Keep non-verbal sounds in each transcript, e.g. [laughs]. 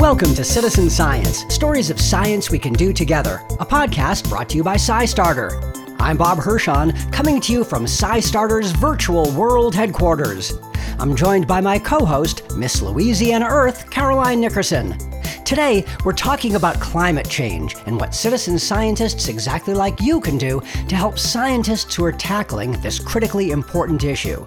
Welcome to Citizen Science Stories of Science We Can Do Together, a podcast brought to you by SciStarter. I'm Bob Hirshon, coming to you from SciStarter's virtual world headquarters. I'm joined by my co host, Miss Louisiana Earth, Caroline Nickerson. Today, we're talking about climate change and what citizen scientists exactly like you can do to help scientists who are tackling this critically important issue.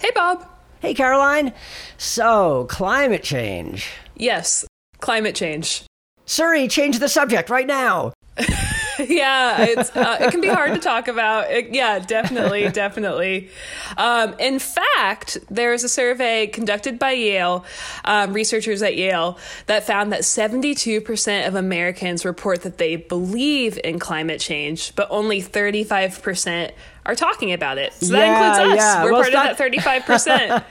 Hey, Bob. Hey, Caroline. So, climate change. Yes, climate change. Surrey, change the subject right now. [laughs] yeah, it's uh, it can be hard to talk about. It, yeah, definitely, [laughs] definitely. Um, in fact, there was a survey conducted by Yale um, researchers at Yale that found that seventy-two percent of Americans report that they believe in climate change, but only thirty-five percent are talking about it. So that Yeah, includes us. yeah. We're Well, part it's of not- that thirty-five percent. [laughs]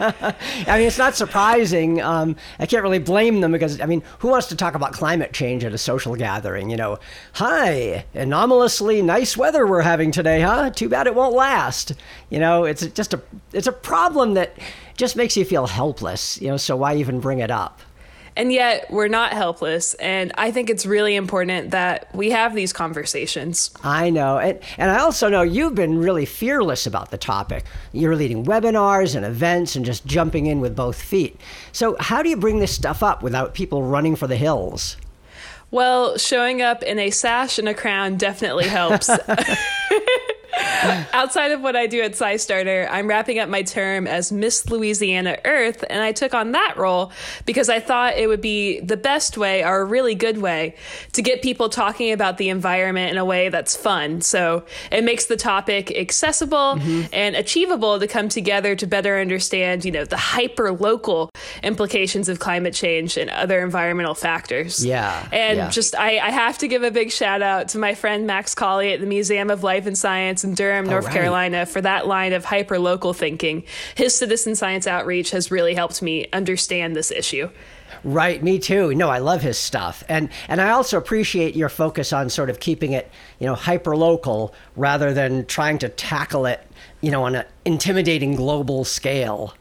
I mean, it's not surprising. Um, I can't really blame them because, I mean, who wants to talk about climate change at a social gathering? You know, hi, anomalously nice weather we're having today, huh? Too bad it won't last. You know, it's just a it's a problem that just makes you feel helpless. You know, so why even bring it up? And yet, we're not helpless. And I think it's really important that we have these conversations. I know. And, and I also know you've been really fearless about the topic. You're leading webinars and events and just jumping in with both feet. So, how do you bring this stuff up without people running for the hills? Well, showing up in a sash and a crown definitely helps. [laughs] [laughs] Outside of what I do at SciStarter, I'm wrapping up my term as Miss Louisiana Earth, and I took on that role because I thought it would be the best way, or a really good way, to get people talking about the environment in a way that's fun. So it makes the topic accessible mm-hmm. and achievable to come together to better understand, you know, the hyper local implications of climate change and other environmental factors. Yeah, And yeah. just I, I have to give a big shout out to my friend Max Cawley at the Museum of Life and Science in Durham, North right. Carolina, for that line of hyper local thinking. His citizen science outreach has really helped me understand this issue. Right, me too. No, I love his stuff. And and I also appreciate your focus on sort of keeping it, you know, hyper local rather than trying to tackle it, you know, on an intimidating global scale.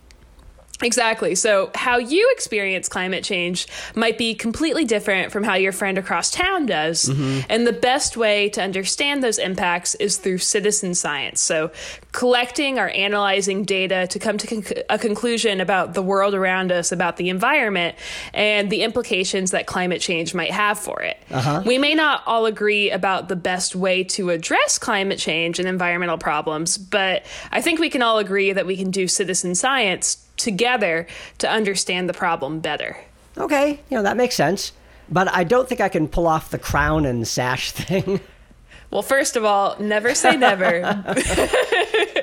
Exactly. So, how you experience climate change might be completely different from how your friend across town does. Mm-hmm. And the best way to understand those impacts is through citizen science. So, collecting or analyzing data to come to con- a conclusion about the world around us, about the environment, and the implications that climate change might have for it. Uh-huh. We may not all agree about the best way to address climate change and environmental problems, but I think we can all agree that we can do citizen science together to understand the problem better. Okay, you know, that makes sense. But I don't think I can pull off the crown and sash [laughs] thing. Well, first of all, never say never. [laughs]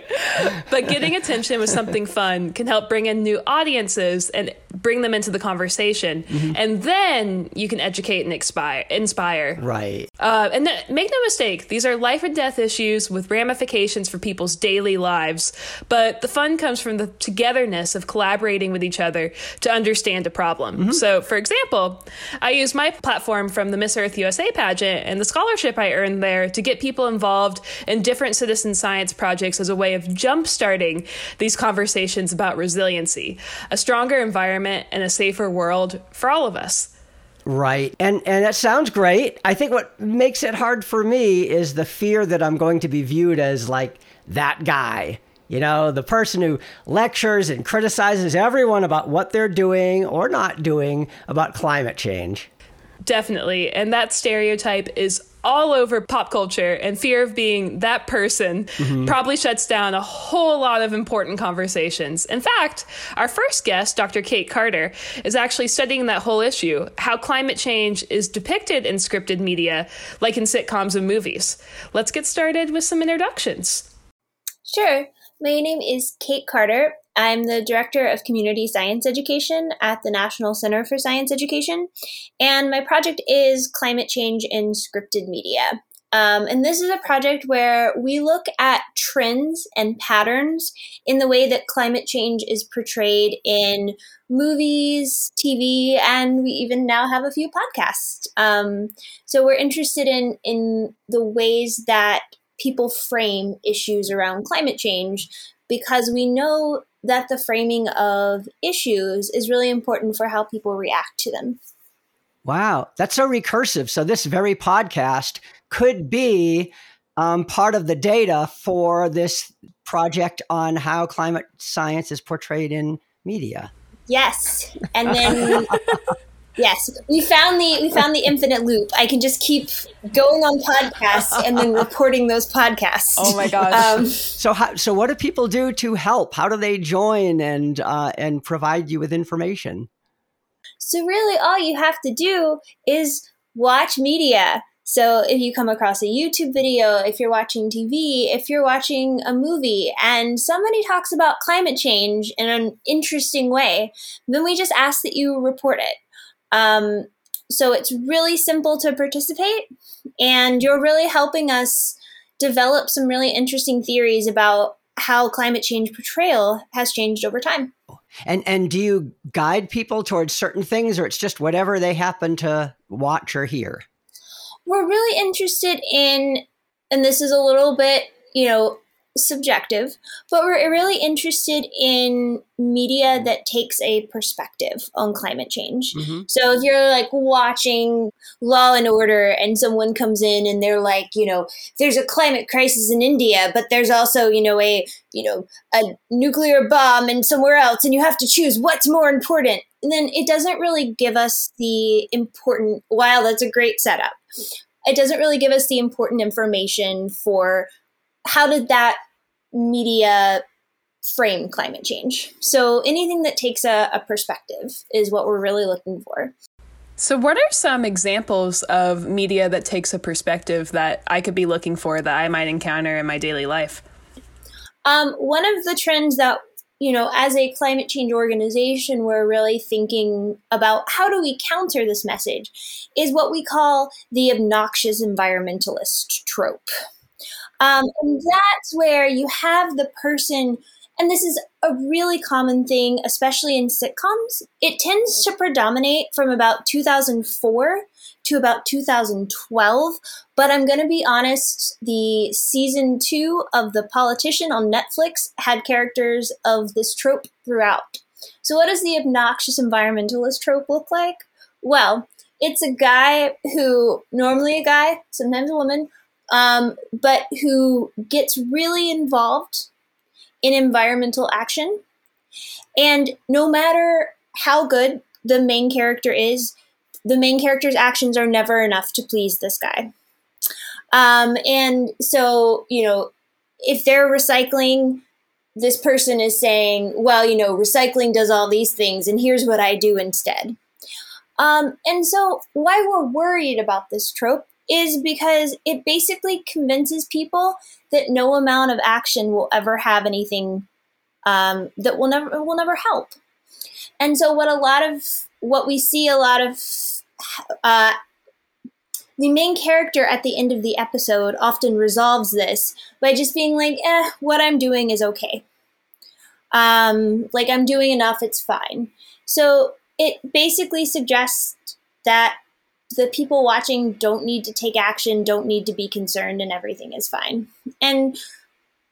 but getting attention with something fun can help bring in new audiences and bring them into the conversation. And then you can educate and inspire. inspire. right. Uh, and th- make no mistake, these are life and death issues with ramifications for people's daily lives. But the fun comes from the togetherness of collaborating with each other to understand a problem. So, for example, I use my platform from the Miss Earth USA pageant and the scholarship I earned there to get people involved in different citizen science projects as a way of jumpstarting these conversations about resiliency, a stronger environment, and a safer world for all of us. Right. And and that sounds great. I think what makes it hard for me is the fear that I'm going to be viewed as like that guy. You know, the person who lectures and criticizes everyone about what they're doing or not doing about climate change. Definitely. And that stereotype is all over pop culture, and fear of being that person mm-hmm. probably shuts down a whole lot of important conversations. In fact, our first guest, Dr. Kate Carter, is actually studying that whole issue how climate change is depicted in scripted media, like in sitcoms and movies. Let's get started with some introductions. Sure. My name is Kate Carter. I'm the Director of Community Science Education at the National Center for Science Education, and my project is Climate Change in Scripted Media. Um, and this is a project where we look at trends and patterns in the way that climate change is portrayed in movies, TV, and we even now have a few podcasts. Um, so we're interested in in the ways that people frame issues around climate change because we know that the framing of issues is really important for how people react to them. Wow, that's so recursive. So, this very podcast could be um, part of the data for this project on how climate science is portrayed in media. Yes, and then [laughs] yes, we found the we found the infinite loop. I can just keep going on podcasts and then reporting those podcasts. Oh my gosh! Um, so how, so what do people do to help? How do they join and uh, and provide you with information? So really, all you have to do is watch media. So if you come across a YouTube video, if you're watching TV, if you're watching a movie and somebody talks about climate change in an interesting way, then we just ask that you report it. Um, so it's really simple to participate, and you're really helping us develop some really interesting theories about how climate change portrayal has changed over time. And and do you guide people towards certain things, or it's just whatever they happen to watch or hear? we're really interested in, and this is a little bit, you know, subjective, but we're really interested in media that takes a perspective on climate change. Mm-hmm. So if you're like watching Law and Order and someone comes in and they're like, you know, there's a climate crisis in India, but there's also, you know, a, you know, a nuclear bomb and somewhere else and you have to choose what's more important. And then it doesn't really give us the important, while that's a great setup, it doesn't really give us the important information for how did that media frame climate change. So anything that takes a, a perspective is what we're really looking for. So, what are some examples of media that takes a perspective that I could be looking for that I might encounter in my daily life? Um, one of the trends that you know, as a climate change organization, we're really thinking about how do we counter this message, is what we call the obnoxious environmentalist trope. Um, and that's where you have the person, and this is a really common thing, especially in sitcoms. It tends to predominate from about 2004 to about 2012. But I'm going to be honest, the season two of The Politician on Netflix had characters of this trope throughout. So, what does the obnoxious environmentalist trope look like? Well, it's a guy who, normally a guy, sometimes a woman, um, but who gets really involved in environmental action. And no matter how good the main character is, the main character's actions are never enough to please this guy. Um, and so, you know, if they're recycling, this person is saying, well, you know, recycling does all these things, and here's what I do instead. Um, and so, why we're worried about this trope is because it basically convinces people that no amount of action will ever have anything um, that will never will never help. And so, what a lot of what we see a lot of uh, the main character at the end of the episode often resolves this by just being like, eh, what I'm doing is okay. Um, like, I'm doing enough, it's fine. So it basically suggests that the people watching don't need to take action, don't need to be concerned, and everything is fine. And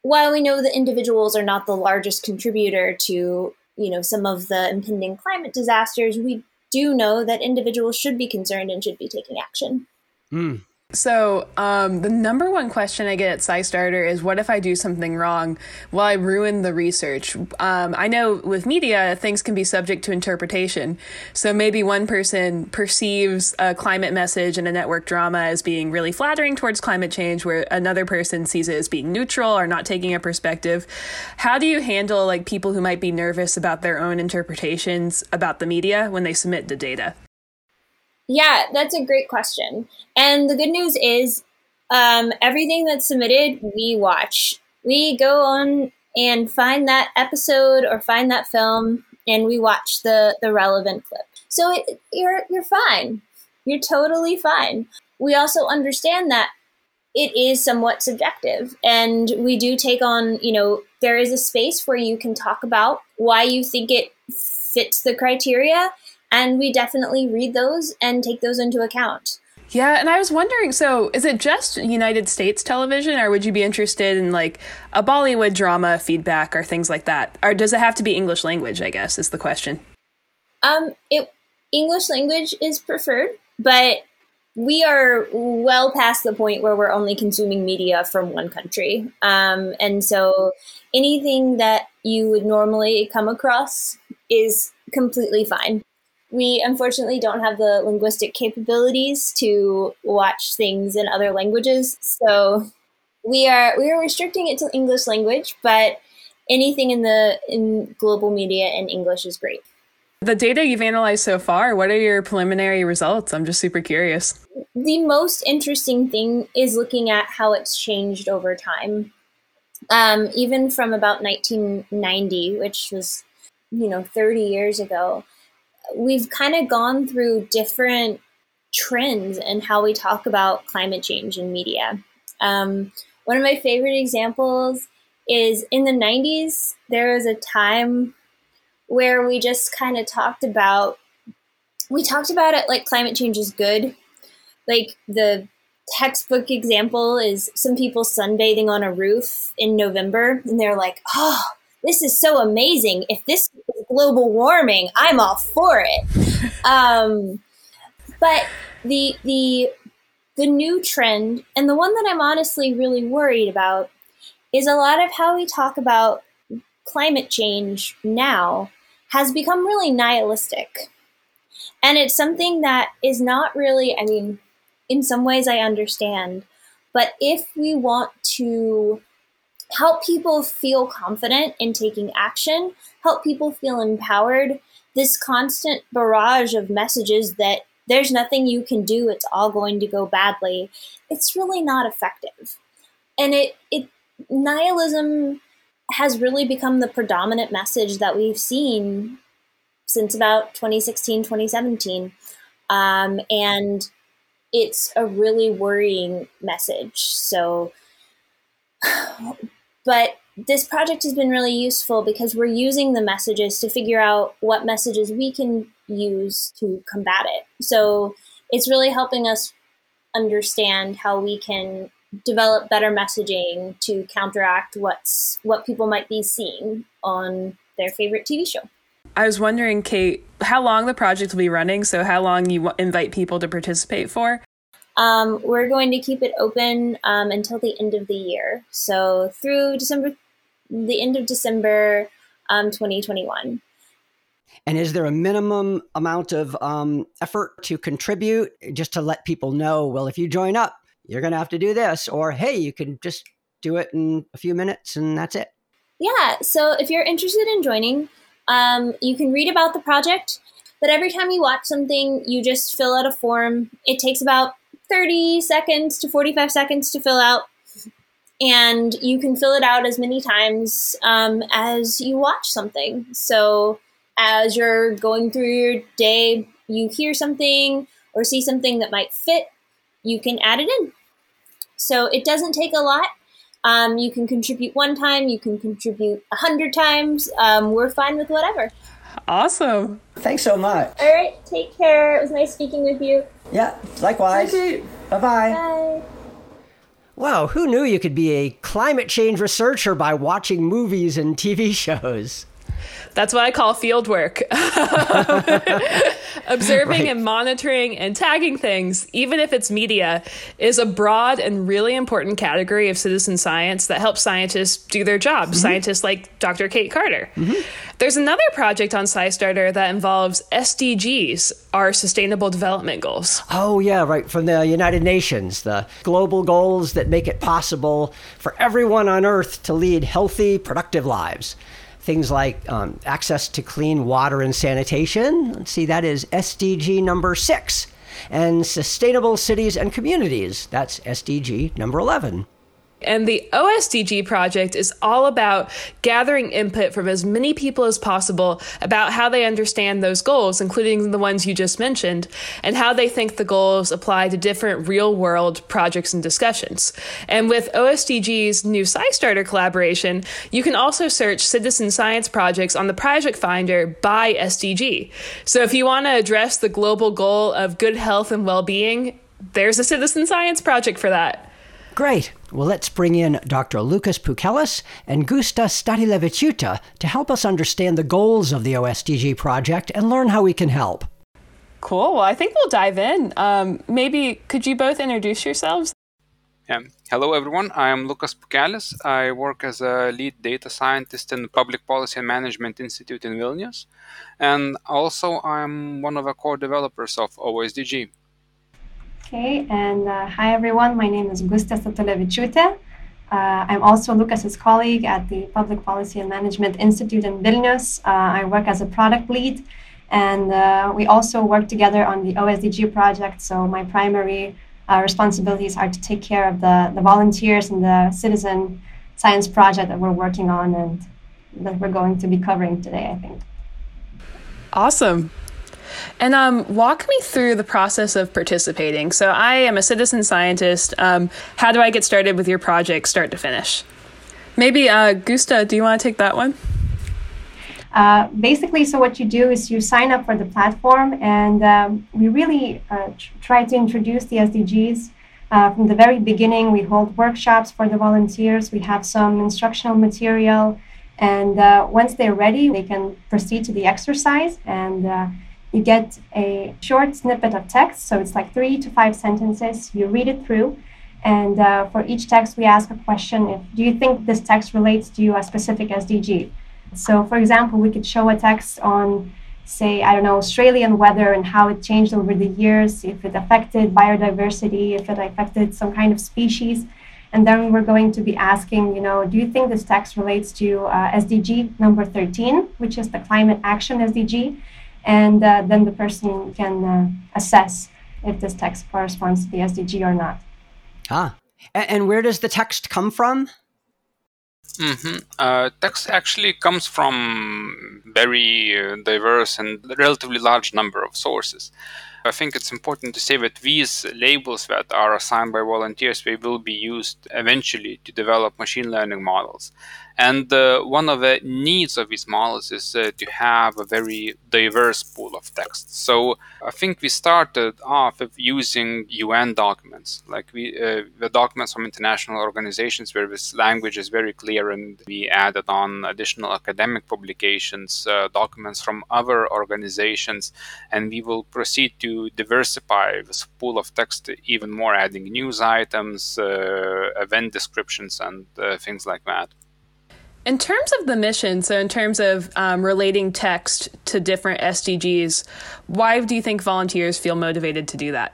while we know that individuals are not the largest contributor to, you know, some of the impending climate disasters, we do know that individuals should be concerned and should be taking action. Mm. So, um, the number one question I get at SciStarter is what if I do something wrong? Will I ruin the research? Um, I know with media, things can be subject to interpretation. So, maybe one person perceives a climate message in a network drama as being really flattering towards climate change, where another person sees it as being neutral or not taking a perspective. How do you handle like people who might be nervous about their own interpretations about the media when they submit the data? Yeah, that's a great question. And the good news is, um, everything that's submitted, we watch. We go on and find that episode or find that film, and we watch the the relevant clip. So it, you're you're fine. You're totally fine. We also understand that it is somewhat subjective, and we do take on. You know, there is a space where you can talk about why you think it fits the criteria and we definitely read those and take those into account. Yeah, and I was wondering so is it just United States television or would you be interested in like a Bollywood drama feedback or things like that? Or does it have to be English language, I guess is the question. Um it English language is preferred, but we are well past the point where we're only consuming media from one country. Um, and so anything that you would normally come across is completely fine. We unfortunately don't have the linguistic capabilities to watch things in other languages. So we are we are restricting it to English language, but anything in the in global media in English is great. The data you've analyzed so far, what are your preliminary results? I'm just super curious. The most interesting thing is looking at how it's changed over time. Um, even from about 1990, which was, you know, 30 years ago, we've kind of gone through different trends and how we talk about climate change in media. Um, one of my favorite examples is in the 90s, there was a time where we just kind of talked about we talked about it like climate change is good. Like the textbook example is some people sunbathing on a roof in November and they're like, "Oh, this is so amazing. If this is global warming, I'm all for it." [laughs] um, but the the the new trend and the one that I'm honestly really worried about is a lot of how we talk about climate change now has become really nihilistic. And it's something that is not really, I mean, in some ways I understand, but if we want to help people feel confident in taking action, help people feel empowered, this constant barrage of messages that there's nothing you can do, it's all going to go badly, it's really not effective. And it, it nihilism has really become the predominant message that we've seen since about 2016, 2017. Um, and it's a really worrying message. So, but this project has been really useful because we're using the messages to figure out what messages we can use to combat it. So, it's really helping us understand how we can develop better messaging to counteract what's what people might be seeing on their favorite TV show. I was wondering, Kate, how long the project will be running. So, how long you invite people to participate for? Um, we're going to keep it open um, until the end of the year. So, through December, the end of December um, 2021. And is there a minimum amount of um, effort to contribute just to let people know? Well, if you join up, you're going to have to do this, or hey, you can just do it in a few minutes and that's it. Yeah. So if you're interested in joining, um, you can read about the project, but every time you watch something, you just fill out a form. It takes about 30 seconds to 45 seconds to fill out. And you can fill it out as many times um, as you watch something. So, as you're going through your day, you hear something or see something that might fit, you can add it in. So it doesn't take a lot. Um, you can contribute one time, you can contribute a hundred times. Um, we're fine with whatever. Awesome. Thanks so much. All right, take care. It was nice speaking with you. Yeah, likewise. Bye bye. Bye. Wow, who knew you could be a climate change researcher by watching movies and TV shows? That's what I call field work. [laughs] Observing right. and monitoring and tagging things, even if it's media, is a broad and really important category of citizen science that helps scientists do their job. Mm-hmm. Scientists like Dr. Kate Carter. Mm-hmm. There's another project on SciStarter that involves SDGs, our Sustainable Development Goals. Oh, yeah, right. From the United Nations, the global goals that make it possible for everyone on Earth to lead healthy, productive lives things like um, access to clean water and sanitation. Let's see, that is SDG number six. And sustainable cities and communities. That's SDG number 11. And the OSDG project is all about gathering input from as many people as possible about how they understand those goals, including the ones you just mentioned, and how they think the goals apply to different real world projects and discussions. And with OSDG's new SciStarter collaboration, you can also search citizen science projects on the Project Finder by SDG. So if you want to address the global goal of good health and well being, there's a citizen science project for that. Great. Well, let's bring in Dr. Lukas Pukelis and Gusta Statulevičiūtė to help us understand the goals of the OSDG project and learn how we can help. Cool. Well, I think we'll dive in. Um, maybe could you both introduce yourselves? Yeah. Hello, everyone. I am Lukas Pukelis. I work as a lead data scientist in the Public Policy and Management Institute in Vilnius. And also, I'm one of the core developers of OSDG. Okay, and uh, hi everyone. My name is Gusta Statulevičiūtė. Uh, I'm also Lukas's colleague at the Public Policy and Management Institute in Vilnius. Uh, I work as a product lead, and uh, we also work together on the OSDG project. So my primary uh, responsibilities are to take care of the, the volunteers and the citizen science project that we're working on and that we're going to be covering today, I think. Awesome. And um, walk me through the process of participating. So, I am a citizen scientist. Um, how do I get started with your project, start to finish? Maybe, uh, Gusta, do you want to take that one? Uh, basically, so what you do is you sign up for the platform, and um, we really uh, tr- try to introduce the SDGs. Uh, from the very beginning, we hold workshops for the volunteers. We have some instructional material, and uh, once they're ready, they can proceed to the exercise. And uh, you get a short snippet of text, so it's like three to five sentences. You read it through, and uh, for each text, we ask a question: If do you think this text relates to a specific SDG? So, for example, we could show a text on, say, I don't know, Australian weather and how it changed over the years, if it affected biodiversity, if it affected some kind of species. And then we're going to be asking, you know, do you think this text relates to uh, SDG number 13, which is the climate action SDG? And uh, then the person can uh, assess if this text corresponds to the SDG or not. Ah, and where does the text come from? Mm-hmm. Uh, text actually comes from very uh, diverse and relatively large number of sources. I think it's important to say that these labels that are assigned by volunteers they will be used eventually to develop machine learning models. And uh, one of the needs of these models is uh, to have a very diverse pool of text. So I think we started off using UN documents, like we, uh, the documents from international organizations where this language is very clear, and we added on additional academic publications, uh, documents from other organizations, and we will proceed to diversify this pool of text even more, adding news items, uh, event descriptions, and uh, things like that. In terms of the mission, so in terms of um, relating text to different SDGs, why do you think volunteers feel motivated to do that?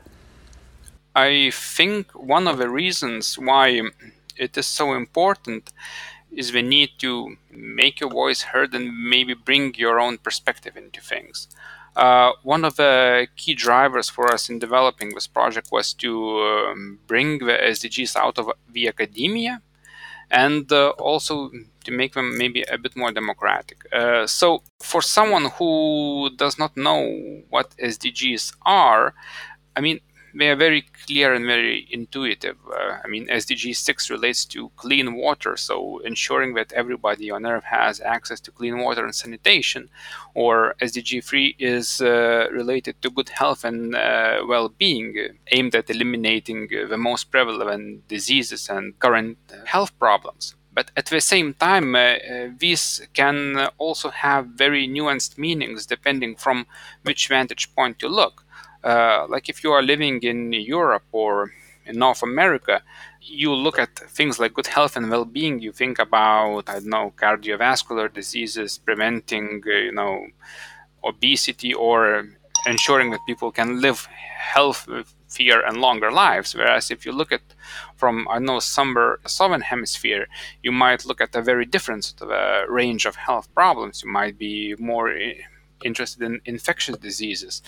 I think one of the reasons why it is so important is the need to make your voice heard and maybe bring your own perspective into things. Uh, one of the key drivers for us in developing this project was to um, bring the SDGs out of the academia and uh, also to make them maybe a bit more democratic. Uh, so, for someone who does not know what SDGs are, I mean, they are very clear and very intuitive. Uh, I mean, SDG 6 relates to clean water, so ensuring that everybody on Earth has access to clean water and sanitation. Or SDG 3 is uh, related to good health and uh, well being, aimed at eliminating the most prevalent diseases and current health problems. But at the same time, uh, uh, these can also have very nuanced meanings depending from which vantage point you look. Uh, like if you are living in Europe or in North America, you look at things like good health and well-being. You think about I don't know cardiovascular diseases, preventing uh, you know obesity, or ensuring that people can live healthier and longer lives. Whereas if you look at from I know somewhere southern hemisphere, you might look at a very different sort of, uh, range of health problems. You might be more eh, interested in infectious diseases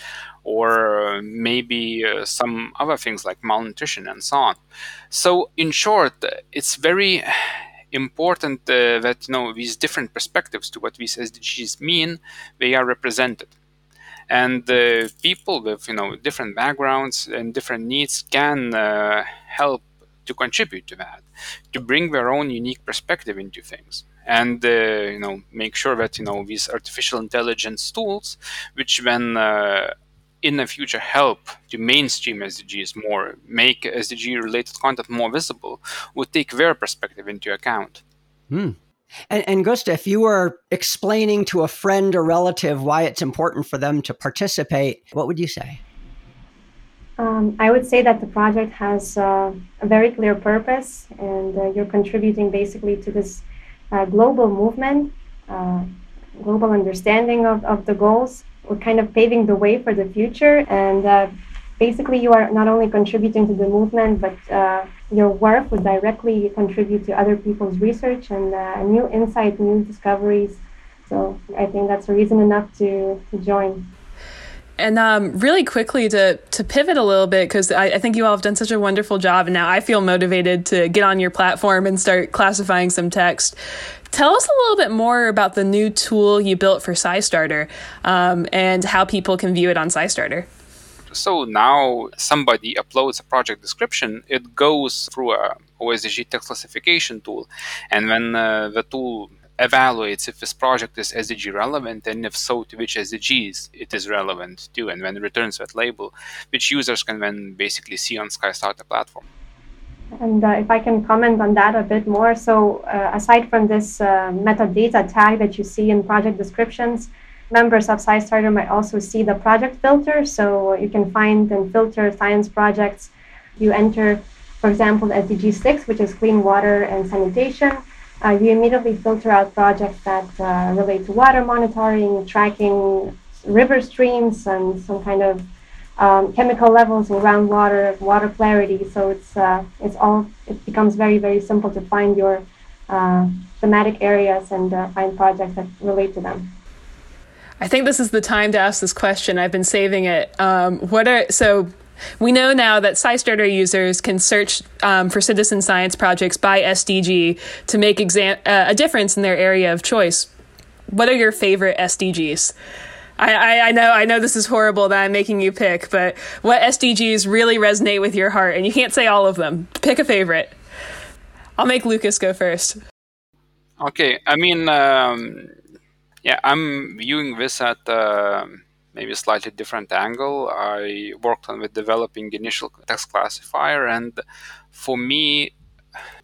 or maybe uh, some other things like malnutrition and so on. So, in short, it's very important uh, that you know these different perspectives to what these SDGs mean they are represented and uh, people with you know different backgrounds and different needs can uh, help to contribute to that to bring their own unique perspective into things and uh, you know make sure that you know these artificial intelligence tools which then uh, in the future help to mainstream SDGs more, make SDG related content more visible, would take their perspective into account. Hmm. And, and Gusta, if you were explaining to a friend or relative why it's important for them to participate, what would you say? Um, I would say that the project has uh, a very clear purpose, and uh, you're contributing basically to this global movement, uh, global understanding of, of the goals. We're kind of paving the way for the future, and uh, basically, you are not only contributing to the movement, but uh, your work would directly contribute to other people's research and new insight, new discoveries. So I think that's a reason enough to, to join. And um, really quickly to to pivot a little bit because I, I, think you all have done such a wonderful job, and now I feel motivated to get on your platform and start classifying some text. Tell us a little bit more about the new tool you built for SciStarter um, and how people can view it on SciStarter. So now somebody uploads a project description, it goes through a OSDG text classification tool, and when uh, the tool evaluates if this project is SDG relevant and if so to which SDGs it is relevant to and then returns that label which users can then basically see on SciStarter platform. And uh, if I can comment on that a bit more, so uh, aside from this uh, metadata tag that you see in project descriptions, members of SciStarter might also see the project filter. So you can find and filter science projects. You enter, for example, SDG 6, which is clean water and sanitation uh, you immediately filter out projects that uh, relate to water monitoring, tracking river streams, and some kind of um, chemical levels in groundwater, water clarity. So it's uh, it's all it becomes very very simple to find your uh, thematic areas and uh, find projects that relate to them. I think this is the time to ask this question. I've been saving it. Um, what are so we know now that SciStarter users can search um, for citizen science projects by SDG to make exam- uh, a difference in their area of choice. What are your favorite SDGs? I, I, I, know I know this is horrible that I'm making you pick, but what SDGs really resonate with your heart? And you can't say all of them. Pick a favorite. I'll make Lukas go first. Okay, I mean, um, yeah, I'm viewing this at. Uh, maybe a slightly different angle. I worked on with developing initial text classifier, and for me,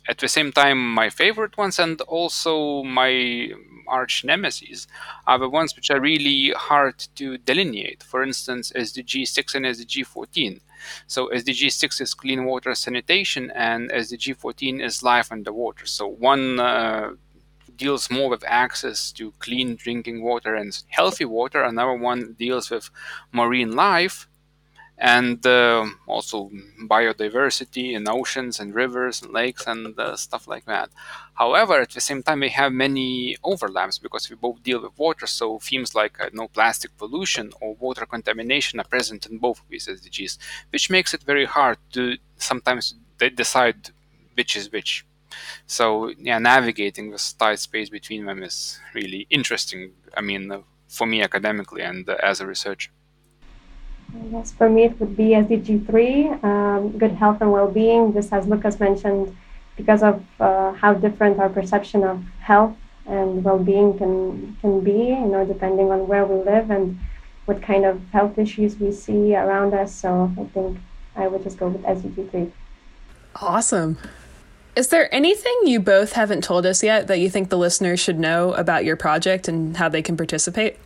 at the same time, my favorite ones and also my arch nemesis are the ones which are really hard to delineate. For instance, SDG 6 and SDG 14. So SDG 6 is clean water sanitation, and SDG 14 is life underwater. So one uh, deals more with access to clean drinking water and healthy water. Another one deals with marine life and uh, also biodiversity in oceans and rivers and lakes and uh, stuff like that. However, at the same time, we have many overlaps because we both deal with water. So themes like uh, no plastic pollution or water contamination are present in both of these SDGs, which makes it very hard to sometimes decide which is which. So yeah, navigating this tight space between them is really interesting. I mean, uh, for me academically and uh, as a researcher. Yes, for me it would be SDG three, um, good health and well-being. Just as Lukas mentioned, because of uh, how different our perception of health and well-being can can be, you know, depending on where we live and what kind of health issues we see around us. So I think I would just go with SDG three. Awesome. Is there anything you both haven't told us yet that you think the listeners should know about your project and how they can participate?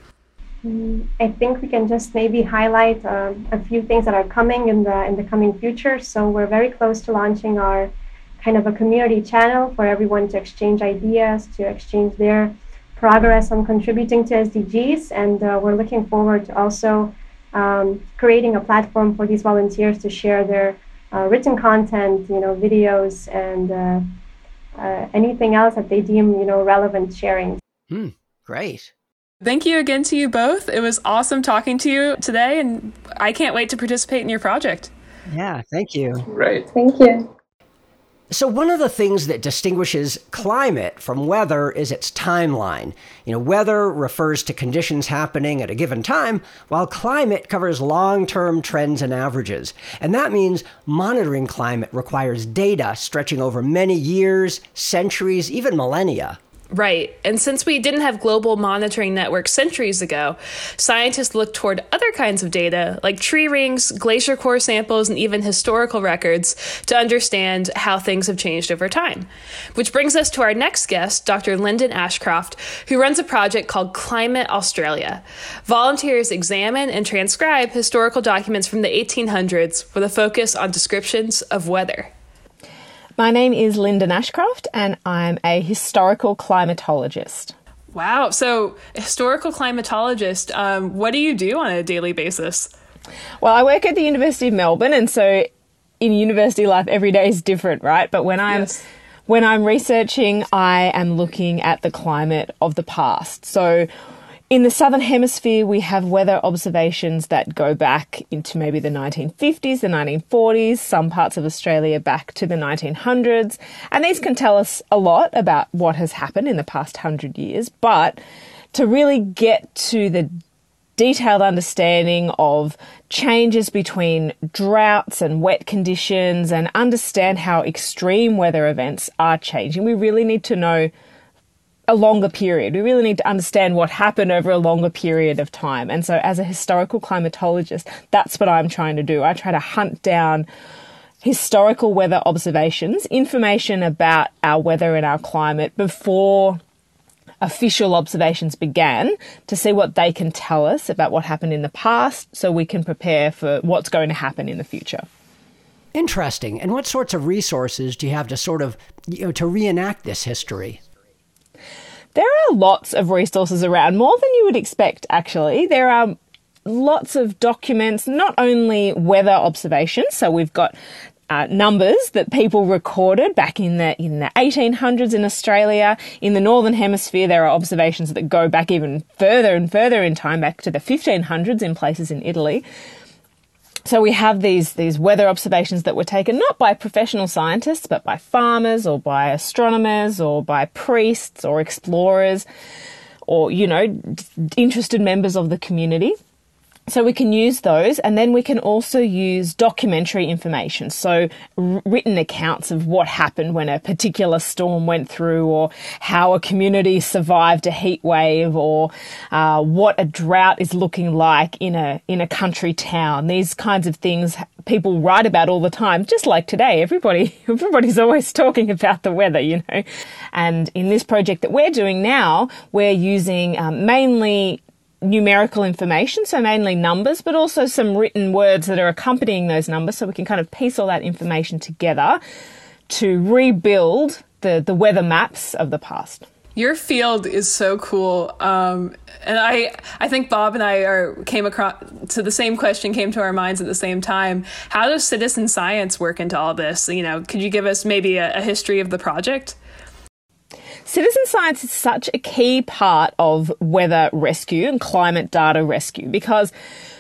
Mm, I think we can just maybe highlight um, a few things that are coming in the in the coming future. So we're very close to launching our kind of a community channel for everyone to exchange ideas, to exchange their progress on contributing to SDGs, and uh, we're looking forward to also um, creating a platform for these volunteers to share their written content, you know, videos, and uh, uh, anything else that they deem, you know, relevant sharing. Hmm, great. Thank you again to you both. It was awesome talking to you today, and I can't wait to participate in your project. Yeah, thank you. Great. Thank you. So, one of the things that distinguishes climate from weather is its timeline. You know, weather refers to conditions happening at a given time, while climate covers long term trends and averages. And that means monitoring climate requires data stretching over many years, centuries, even millennia. Right. And since we didn't have global monitoring networks centuries ago, scientists looked toward other kinds of data, like tree rings, glacier core samples, and even historical records, to understand how things have changed over time. Which brings us to our next guest, Dr. Lyndon Ashcroft, who runs a project called Climate Australia. Volunteers examine and transcribe historical documents from the 1800s with a focus on descriptions of weather. My name is Lyndon Ashcroft, and I'm a historical climatologist. Wow. So, historical climatologist, um, what do you do on a daily basis? Well, I work at the University of Melbourne, and so in university life, every day is different, right? But when I'm yes. when I'm researching, I am looking at the climate of the past. So in the southern hemisphere, we have weather observations that go back into maybe the 1950s, the 1940s, some parts of Australia back to the 1900s. And these can tell us a lot about what has happened in the past hundred years. But to really get to the detailed understanding of changes between droughts and wet conditions and understand how extreme weather events are changing, we really need to know a longer period. We really need to understand what happened over a longer period of time. And so, as a historical climatologist, that's what I'm trying to do. I try to hunt down historical weather observations, information about our weather and our climate before official observations began to see what they can tell us about what happened in the past so we can prepare for what's going to happen in the future. Interesting. And what sorts of resources do you have to sort of, you know, to reenact this history? There are lots of resources around, more than you would expect, actually. There are lots of documents, not only weather observations, so we've got uh, numbers that people recorded back in the in the 1800s in Australia. In the northern hemisphere, there are observations that go back even further and further in time, back to the 1500s in places in Italy. So we have these these weather observations that were taken not by professional scientists, but by farmers or by astronomers or by priests or explorers or you know interested members of the community. So we can use those and then we can also use documentary information. So written accounts of what happened when a particular storm went through or how a community survived a heat wave or uh, what a drought is looking like in a, in a country town. These kinds of things people write about all the time, just like today. Everybody, [laughs] everybody's always talking about the weather, you know. And in this project that we're doing now, we're using um, mainly numerical information, so mainly numbers, but also some written words that are accompanying those numbers, so we can kind of piece all that information together to rebuild the, the weather maps of the past. Your field is so cool, um, and I I think Bob and I are came across to the same question came to our minds at the same time. How does citizen science work into all this? You know, could you give us maybe a, a history of the project? Citizen science is such a key part of weather rescue and climate data rescue because,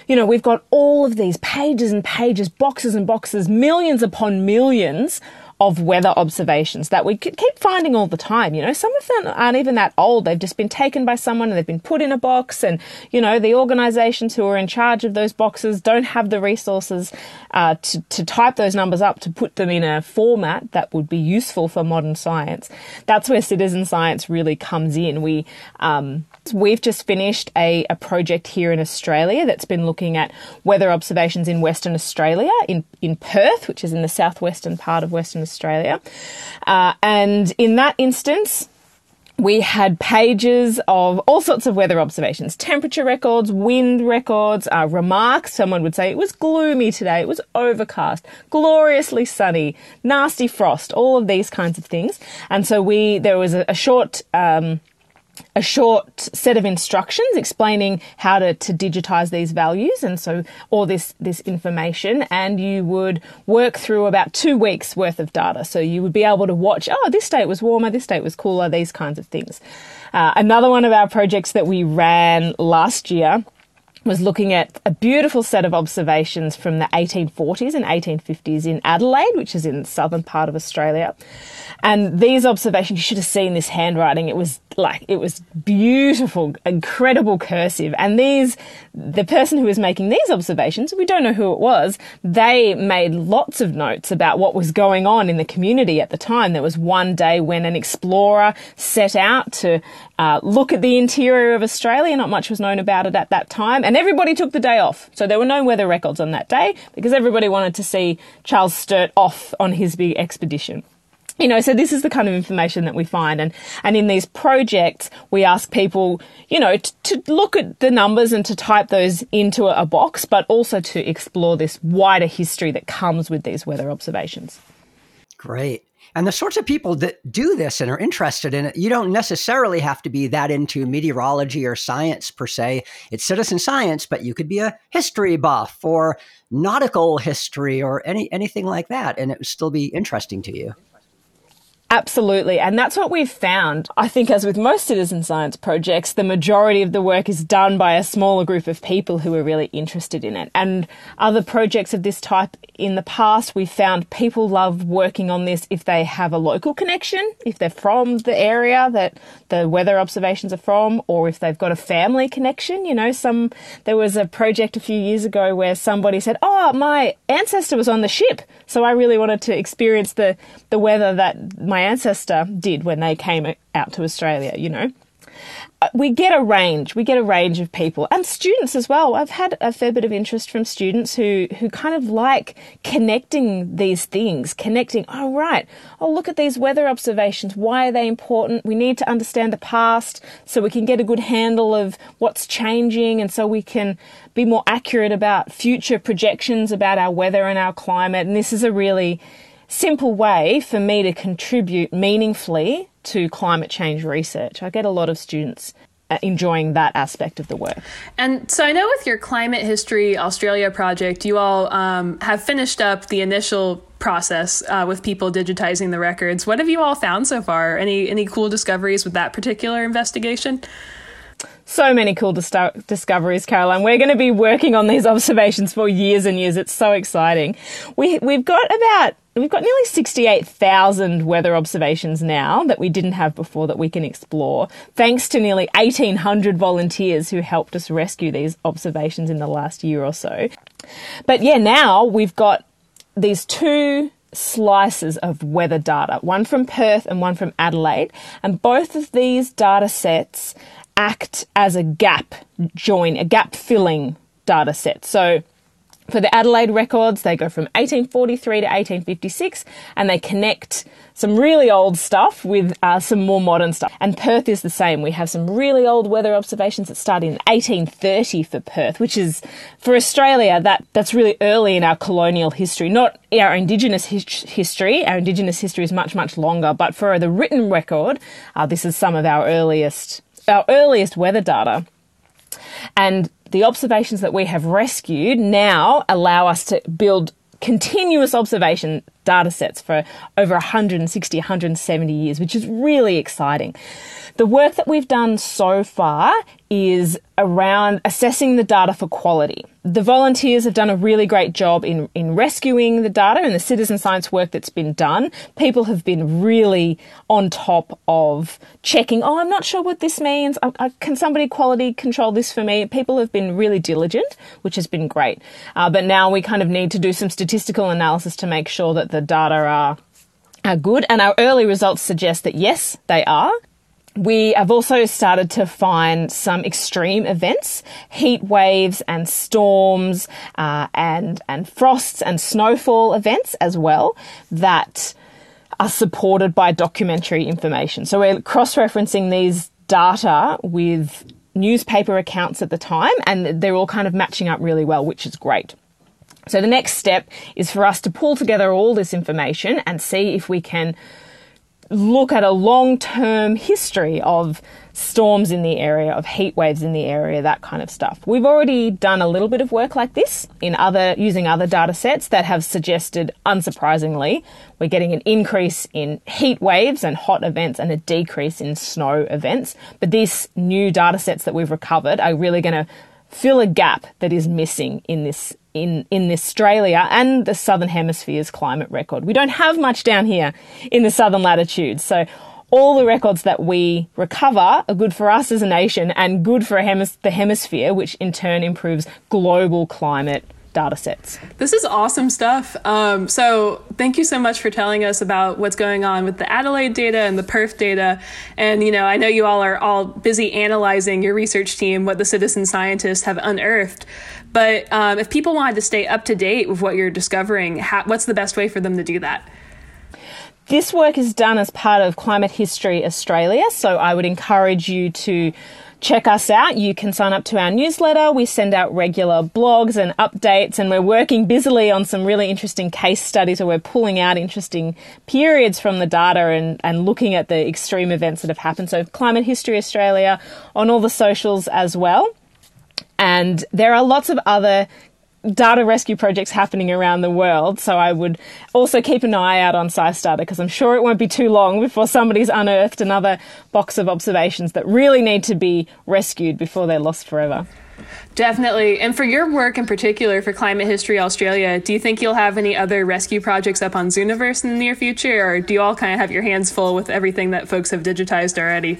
you know, we've got all of these pages and pages, boxes and boxes, millions upon millions of weather observations that we keep finding all the time. You know, some of them aren't even that old. They've just been taken by someone and they've been put in a box. And, you know, the organizations who are in charge of those boxes don't have the resources uh, to, to type those numbers up to put them in a format that would be useful for modern science. That's where citizen science really comes in. We, um, We've just finished a, a project here in Australia that's been looking at weather observations in Western Australia, in, in Perth, which is in the southwestern part of Western Australia. Uh, and in that instance, we had pages of all sorts of weather observations, temperature records, wind records, uh, remarks. Someone would say it was gloomy today, it was overcast, gloriously sunny, nasty frost, all of these kinds of things. And so we, there was a, a short, um, a short set of instructions explaining how to, to digitize these values. And so all this this information and you would work through about two weeks worth of data. So you would be able to watch oh this it was warmer this it was cooler these kinds of things. Uh, another one of our projects that we ran last year was looking at a beautiful set of observations from the 1840s and 1850s in Adelaide, which is in the southern part of Australia. And these observations, you should have seen this handwriting. It was like, it was beautiful, incredible cursive. And these, the person who was making these observations, we don't know who it was, they made lots of notes about what was going on in the community at the time. There was one day when an explorer set out to uh, look at the interior of Australia. Not much was known about it at that time. And everybody took the day off. So there were no weather records on that day because everybody wanted to see Charles Sturt off on his big expedition you know, so this is the kind of information that we find. And, and in these projects, we ask people, you know, t- to look at the numbers and to type those into a box, but also to explore this wider history that comes with these weather observations. Great. And the sorts of people that do this and are interested in it, you don't necessarily have to be that into meteorology or science per se. It's citizen science, but you could be a history buff or nautical history or any anything like that, and it would still be interesting to you. Absolutely. And that's what we've found. I think, as with most citizen science projects, the majority of the work is done by a smaller group of people who are really interested in it. And other projects of this type in the past, we've found people love working on this if they have a local connection, if they're from the area that the weather observations are from, or if they've got a family connection. You know, some, there was a project a few years ago where somebody said, Oh, my ancestor was on the ship. So I really wanted to experience the, the weather that my my ancestor did when they came out to Australia, you know. Uh, we get a range. We get a range of people and students as well. I've had a fair bit of interest from students who, who kind of like connecting these things, connecting, oh, right, oh, look at these weather observations. Why are they important? We need to understand the past so we can get a good handle of what's changing and so we can be more accurate about future projections about our weather and our climate. And this is a really simple way for me to contribute meaningfully to climate change research. I get a lot of students uh, enjoying that aspect of the work. And so I know with your Climate History Australia project, you all um, have finished up the initial process uh, with people digitizing the records. What have you all found so far? Any any cool discoveries with that particular investigation? So many cool dis- discoveries, Caroline. We're going to be working on these [laughs] observations for years and years. It's so exciting. We, we've got about we've got nearly 68,000 weather observations now that we didn't have before that we can explore, thanks to nearly 1,800 volunteers who helped us rescue these observations in the last year or so. But yeah, now we've got these two slices of weather data, one from Perth and one from Adelaide, and both of these data sets act as a gap join, a gap filling data set. So for the Adelaide records, they go from 1843 to 1856 and they connect some really old stuff with uh, some more modern stuff. And Perth is the same. We have some really old weather observations that start in 1830 for Perth, which is for Australia that that's really early in our colonial history, not our Indigenous his- history. Our Indigenous history is much much longer, but for the written record, uh, this is some of our earliest our earliest weather data. And the observations that we have rescued now allow us to build continuous observation data sets for over 160, 170 years, which is really exciting. The work that we've done so far is around assessing the data for quality. The volunteers have done a really great job in, in rescuing the data and the citizen science work that's been done. People have been really on top of checking, oh, I'm not sure what this means. I, I, can somebody quality control this for me? People have been really diligent, which has been great. Uh, but now we kind of need to do some statistical analysis to make sure that the data are are good, and our early results suggest that yes, they are. We have also started to find some extreme events, heat waves and storms, uh, and and frosts and snowfall events as well that are supported by documentary information. So we're cross-referencing these data with newspaper accounts at the time, and they're all kind of matching up really well, which is great. So the next step is for us to pull together all this information and see if we can look at a long term history of storms in the area, of heat waves in the area, that kind of stuff. We've already done a little bit of work like this in other using other data sets that have suggested, unsurprisingly, we're getting an increase in heat waves and hot events and a decrease in snow events. But these new data sets that we've recovered are really going to fill a gap that is missing in this in in Australia and the southern hemisphere's climate record. We don't have much down here in the southern latitudes, so all the records that we recover are good for us as a nation and good for hemis- the hemisphere, which in turn improves global climate data sets. This is awesome stuff. Um, so, thank you so much for telling us about what's going on with the Adelaide data and the Perth data. And, you know, I know you all are all busy analyzing your research team, what the citizen scientists have unearthed. But um, if people wanted to stay up to date with what you're discovering, how, what's the best way for them to do that? This work is done as part of Climate History Australia, so I would encourage you to check us out. You can sign up to our newsletter. We send out regular blogs and updates, and we're working busily on some really interesting case studies where we're pulling out interesting periods from the data and, and looking at the extreme events that have happened. So, Climate History Australia on all the socials as well. And there are lots of other data rescue projects happening around the world. So I would also keep an eye out on SciStarter because I'm sure it won't be too long before somebody's unearthed another box of observations that really need to be rescued before they're lost forever. Definitely. And for your work in particular for Climate History Australia, do you think you'll have any other rescue projects up on Zooniverse in the near future, or do you all kind of have your hands full with everything that folks have digitized already?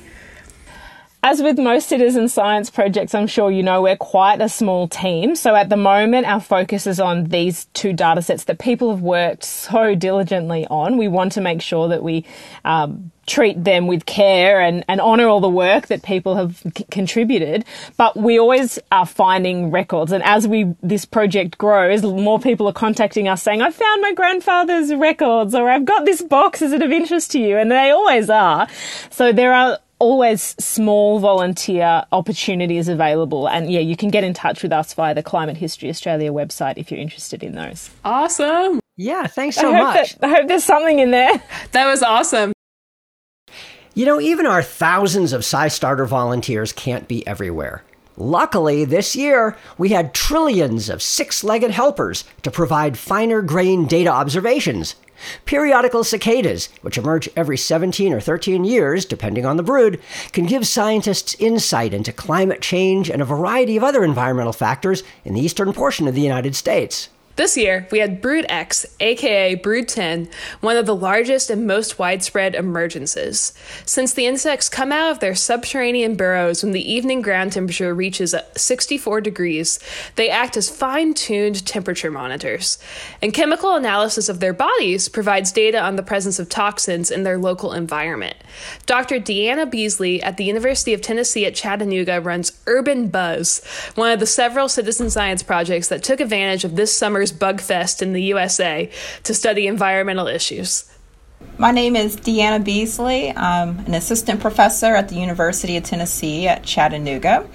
As with most citizen science projects, I'm sure you know we're quite a small team. So at the moment, our focus is on these two data sets that people have worked so diligently on. We want to make sure that we um, treat them with care and, and honour all the work that people have c- contributed. But we always are finding records. And as we this project grows, more people are contacting us saying, I found my grandfather's records or I've got this box. Is it of interest to you? And they always are. So there are always small volunteer opportunities available. And yeah, you can get in touch with us via the Climate History Australia website if you're interested in those. Awesome. Yeah, thanks so I much. That, I hope there's something in there. That was awesome. You know, even our thousands of SciStarter volunteers can't be everywhere. Luckily, this year, we had trillions of six legged helpers to provide finer grained data observations. Periodical cicadas, which emerge every 17 or 13 years, depending on the brood, can give scientists insight into climate change and a variety of other environmental factors in the eastern portion of the United States. This year, we had Brood X, aka Brood 10, one of the largest and most widespread emergences. Since the insects come out of their subterranean burrows when the evening ground temperature reaches uh, 64 degrees, they act as fine tuned temperature monitors. And chemical analysis of their bodies provides data on the presence of toxins in their local environment. Dr. Deanna Beasley at the University of Tennessee at Chattanooga runs Urban Buzz, one of the several citizen science projects that took advantage of this summer's Bug Fest in the USA to study environmental issues. My name is Deanna Beasley. I'm an assistant professor at the University of Tennessee at Chattanooga.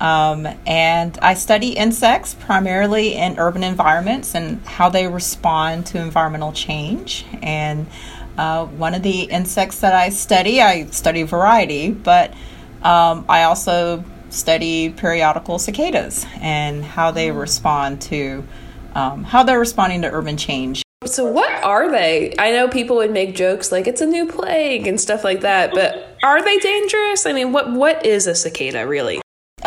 Um, and I study insects primarily in urban environments and how they respond to environmental change. And uh, one of the insects that I study, I study variety, but um, I also study periodical cicadas and how they respond to um, how they're responding to urban change. So, what are they? I know people would make jokes like it's a new plague and stuff like that, but are they dangerous? I mean, what what is a cicada really?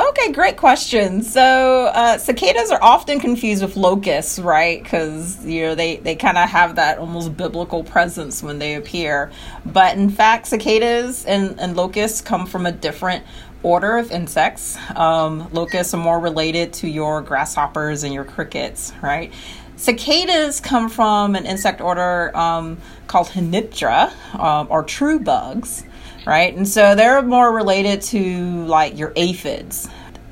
Okay, great question. So uh, cicadas are often confused with locusts, right? Because you know they they kind of have that almost biblical presence when they appear. But in fact, cicadas and, and locusts come from a different order of insects. Um, locusts are more related to your grasshoppers and your crickets, right? Cicadas come from an insect order um, called Hemiptera, um, or true bugs, right? And so they're more related to like your aphids.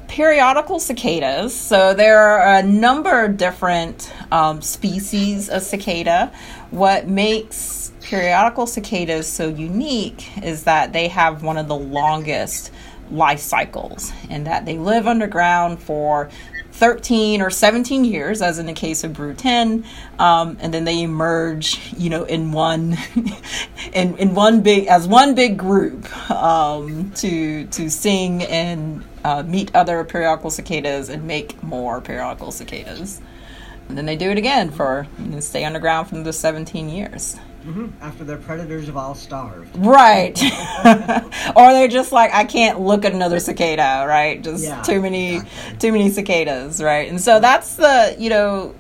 Periodical cicadas. So there are a number of different um, species of cicada. What makes periodical cicadas so unique is that they have one of the longest life cycles and that they live underground for 13 or 17 years, as in the case of Brood 10, um, and then they emerge, you know, in one, [laughs] in, in one big, as one big group um, to to sing and uh, meet other periodical cicadas and make more periodical cicadas. And then they do it again for you know, stay underground for another 17 years. Mm-hmm. After their predators have all starved. Right. [laughs] or they're just like, I can't look at another cicada, right? Just Yeah, too many exactly. too many cicadas, right? And so that's the you know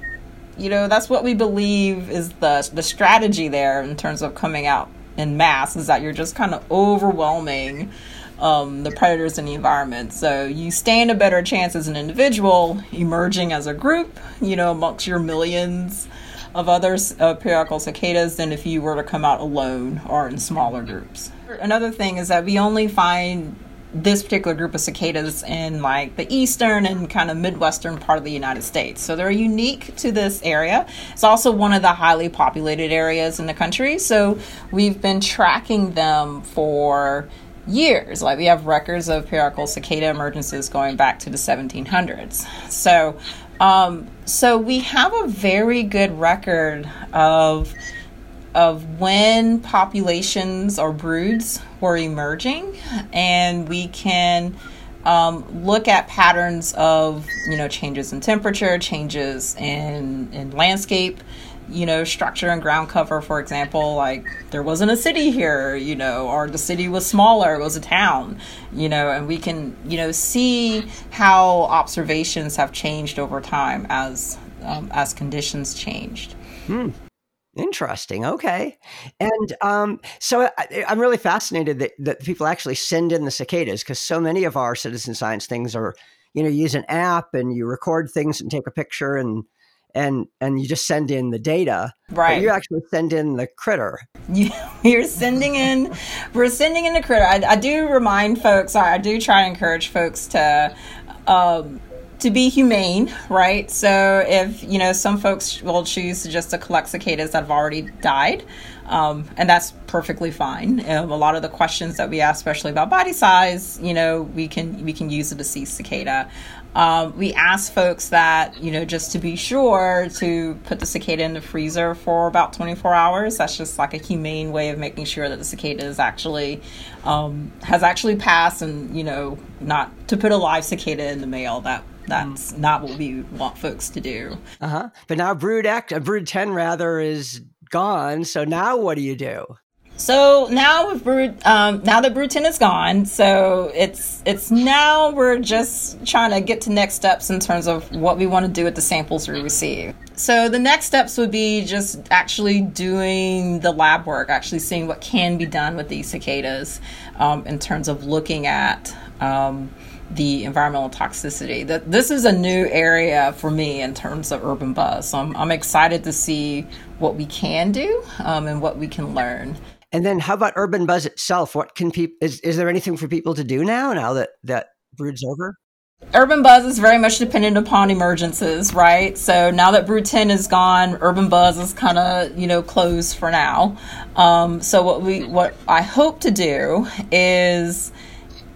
you know, that's what we believe is the the strategy there in terms of coming out in mass is that you're just kind of overwhelming um, the predators in the environment. So you stand a better chance as an individual emerging as a group, you know, amongst your millions of other uh, periodical cicadas than if you were to come out alone or in smaller groups. Another thing is that we only find this particular group of cicadas in like the eastern and kind of midwestern part of the United States. So they're unique to this area. It's also one of the highly populated areas in the country. So we've been tracking them for years. Like we have records of periodical cicada emergences going back to the 1700s. So um, so we have a very good record of of when populations or broods were emerging, and we can um, look at patterns of you know changes in temperature, changes in in landscape, you know structure and ground cover. For example, like there wasn't a city here, you know, or the city was smaller, it was a town, you know, and we can you know see how observations have changed over time as um, as conditions changed. Interesting. Okay. And um, so I, I'm really fascinated that, that people actually send in the cicadas because so many of our citizen science things are, you know, use an app and you record things and take a picture and and and you just send in the data. Right. you actually send in the critter. You, you're sending in, we're sending in the critter. I, I do remind folks, I do try to encourage folks to, um, to be humane, right? So if you know, some folks will choose to just to collect cicadas that have already died, um, and that's perfectly fine. Um, a lot of the questions that we ask, especially about body size, you know, we can we can use a deceased cicada. Um, we ask folks that you know just to be sure to put the cicada in the freezer for about 24 hours. That's just like a humane way of making sure that the cicada is actually um, has actually passed, and you know not to put a live cicada in the mail. That that's not what we want folks to do. Uh huh. But now Brood X, Brood Ten rather, is gone. So now what do you do? So now with Brood, um, now that Brood 10 is gone, so it's it's now we're just trying to get to next steps in terms of what we want to do with the samples we receive. So the next steps would be just actually doing the lab work, actually seeing what can be done with these cicadas um, in terms of looking at. Um, the environmental toxicity. That this is a new area for me in terms of urban buzz. So I'm, I'm excited to see what we can do um, and what we can learn. And then how about Urban Buzz itself? What can people? Is is there anything for people to do now? Now that that Brood's over? Urban Buzz is very much dependent upon emergences, right? So now that Brood 10 is gone, Urban Buzz is kind of, you know, closed for now. Um, so what we, what I hope to do is,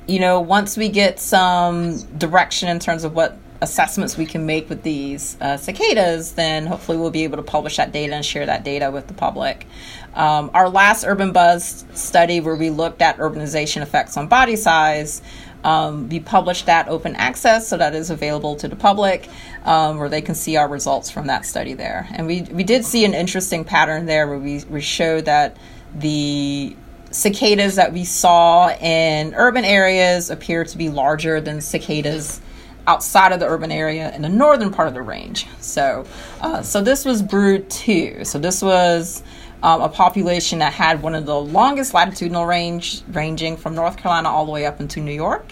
you know, once we get some direction in terms of what assessments we can make with these uh, cicadas, then hopefully we'll be able to publish that data and share that data with the public. Um, our last Urban Buzz study, where we looked at urbanization effects on body size, um, we published that open access, so that is available to the public, um, where they can see our results from that study there. And we, we did see an interesting pattern there where we, we showed that the cicadas that we saw in urban areas appear to be larger than cicadas outside of the urban area in the northern part of the range. So, uh, so this was Brood 2. So this was um, a population that had one of the longest latitudinal range, ranging from North Carolina all the way up into New York.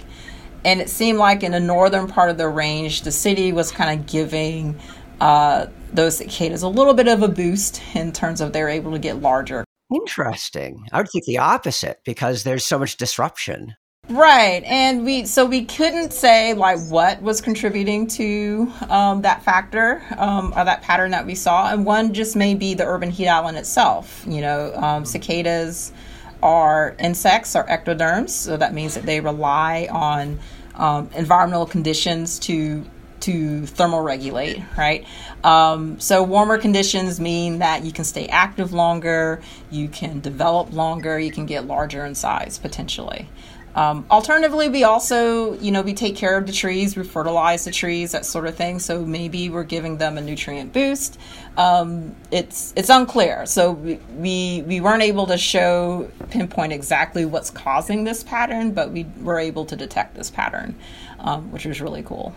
And it seemed like in the northern part of the range, the city was kind of giving uh, those cicadas a little bit of a boost in terms of they're able to get larger. Interesting. I would think the opposite because there's so much disruption. Right, and we so we couldn't say like what was contributing to um, that factor um, or that pattern that we saw, and one just may be the urban heat island itself. You know, um, cicadas are insects or ectotherms, so that means that they rely on um, environmental conditions to to thermoregulate, right? Um, so warmer conditions mean that you can stay active longer, you can develop longer, you can get larger in size potentially. Um, alternatively, we also, you know, we take care of the trees, we fertilize the trees, that sort of thing. So maybe we're giving them a nutrient boost. Um, it's it's unclear. So we, we we weren't able to show pinpoint exactly what's causing this pattern, but we were able to detect this pattern, um, which was really cool.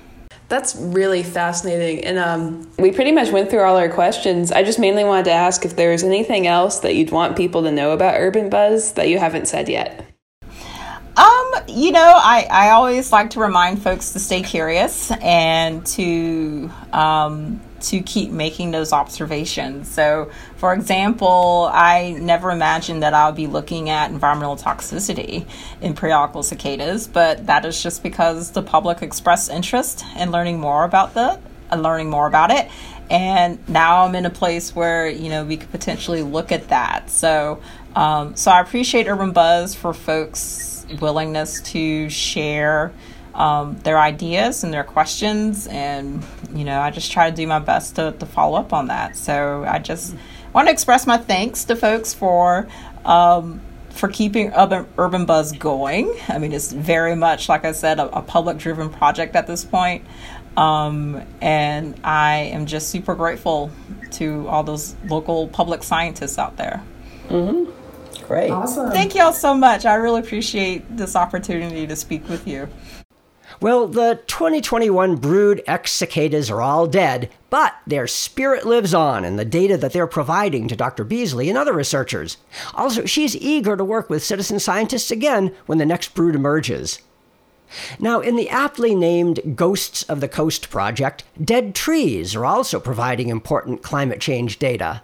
That's really fascinating. And um, we pretty much went through all our questions. I just mainly wanted to ask if there was anything else that you'd want people to know about Urban Buzz that you haven't said yet. Um, you know, I, I always like to remind folks to stay curious and to um, to keep making those observations. So, for example, I never imagined that I would be looking at environmental toxicity in periodical cicadas, but that is just because the public expressed interest in learning more about the uh, learning more about it. And now I'm in a place where you know we could potentially look at that. So, um, so I appreciate Urban Buzz for folks willingness to share um, their ideas and their questions. And, you know, I just try to do my best to, to follow up on that. So I just want to express my thanks to folks for. Um, for keeping Urban, Urban Buzz going. I mean, it's very much, like I said, a, a public driven project at this point. Um, and I am just super grateful to all those local public scientists out there. Mm-hmm. Great. Awesome. Thank you all so much. I really appreciate this opportunity to speak with you. Well, the 2021 brood X cicadas are all dead, but their spirit lives on in the data that they're providing to Dr. Beasley and other researchers. Also, she's eager to work with citizen scientists again when the next brood emerges. Now, in the aptly named Ghosts of the Coast project, dead trees are also providing important climate change data.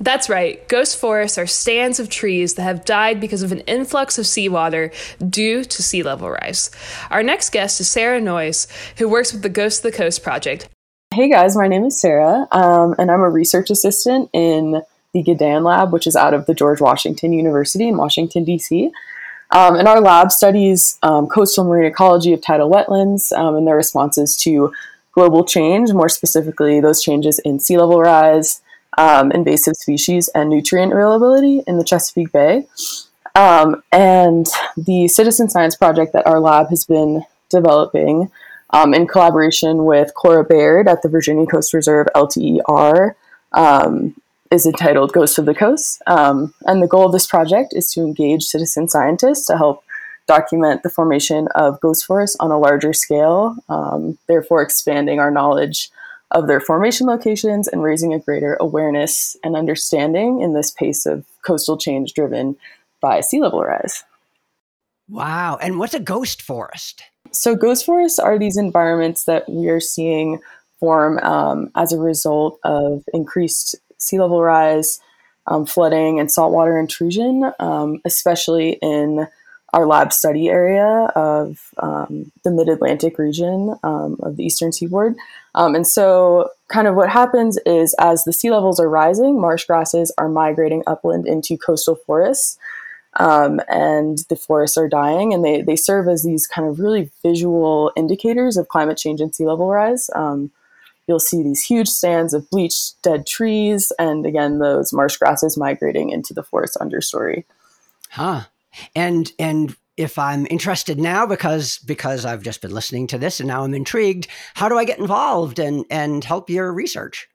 That's right. Ghost forests are stands of trees that have died because of an influx of seawater due to sea level rise. Our next guest is Sarah Noyes, who works with the Ghost of the Coast project. Hey guys, my name is Sarah, um, and I'm a research assistant in the Gedan Lab, which is out of the George Washington University in Washington, D.C. Um, and our lab studies um, coastal marine ecology of tidal wetlands um, and their responses to global change, more specifically, those changes in sea level rise, um, invasive species and nutrient availability in the Chesapeake Bay. Um, and the citizen science project that our lab has been developing um, in collaboration with Cora Baird at the Virginia Coast Reserve LTER um, is entitled Ghosts of the Coast. Um, and the goal of this project is to engage citizen scientists to help document the formation of ghost forests on a larger scale, um, therefore expanding our knowledge of their formation locations and raising a greater awareness and understanding in this pace of coastal change driven by sea level rise. Wow. And what's a ghost forest? So, ghost forests are these environments that we are seeing form um, as a result of increased sea level rise, um, flooding, and saltwater intrusion, um, especially in our lab study area of um, the mid Atlantic region um, of the eastern seaboard. Um, and so, kind of what happens is as the sea levels are rising, marsh grasses are migrating upland into coastal forests. Um, and the forests are dying, and they, they serve as these kind of really visual indicators of climate change and sea level rise. Um, you'll see these huge stands of bleached dead trees, and again, those marsh grasses migrating into the forest understory. Huh and and if I'm interested now because because I've just been listening to this and now I'm intrigued, how do I get involved and and help your research?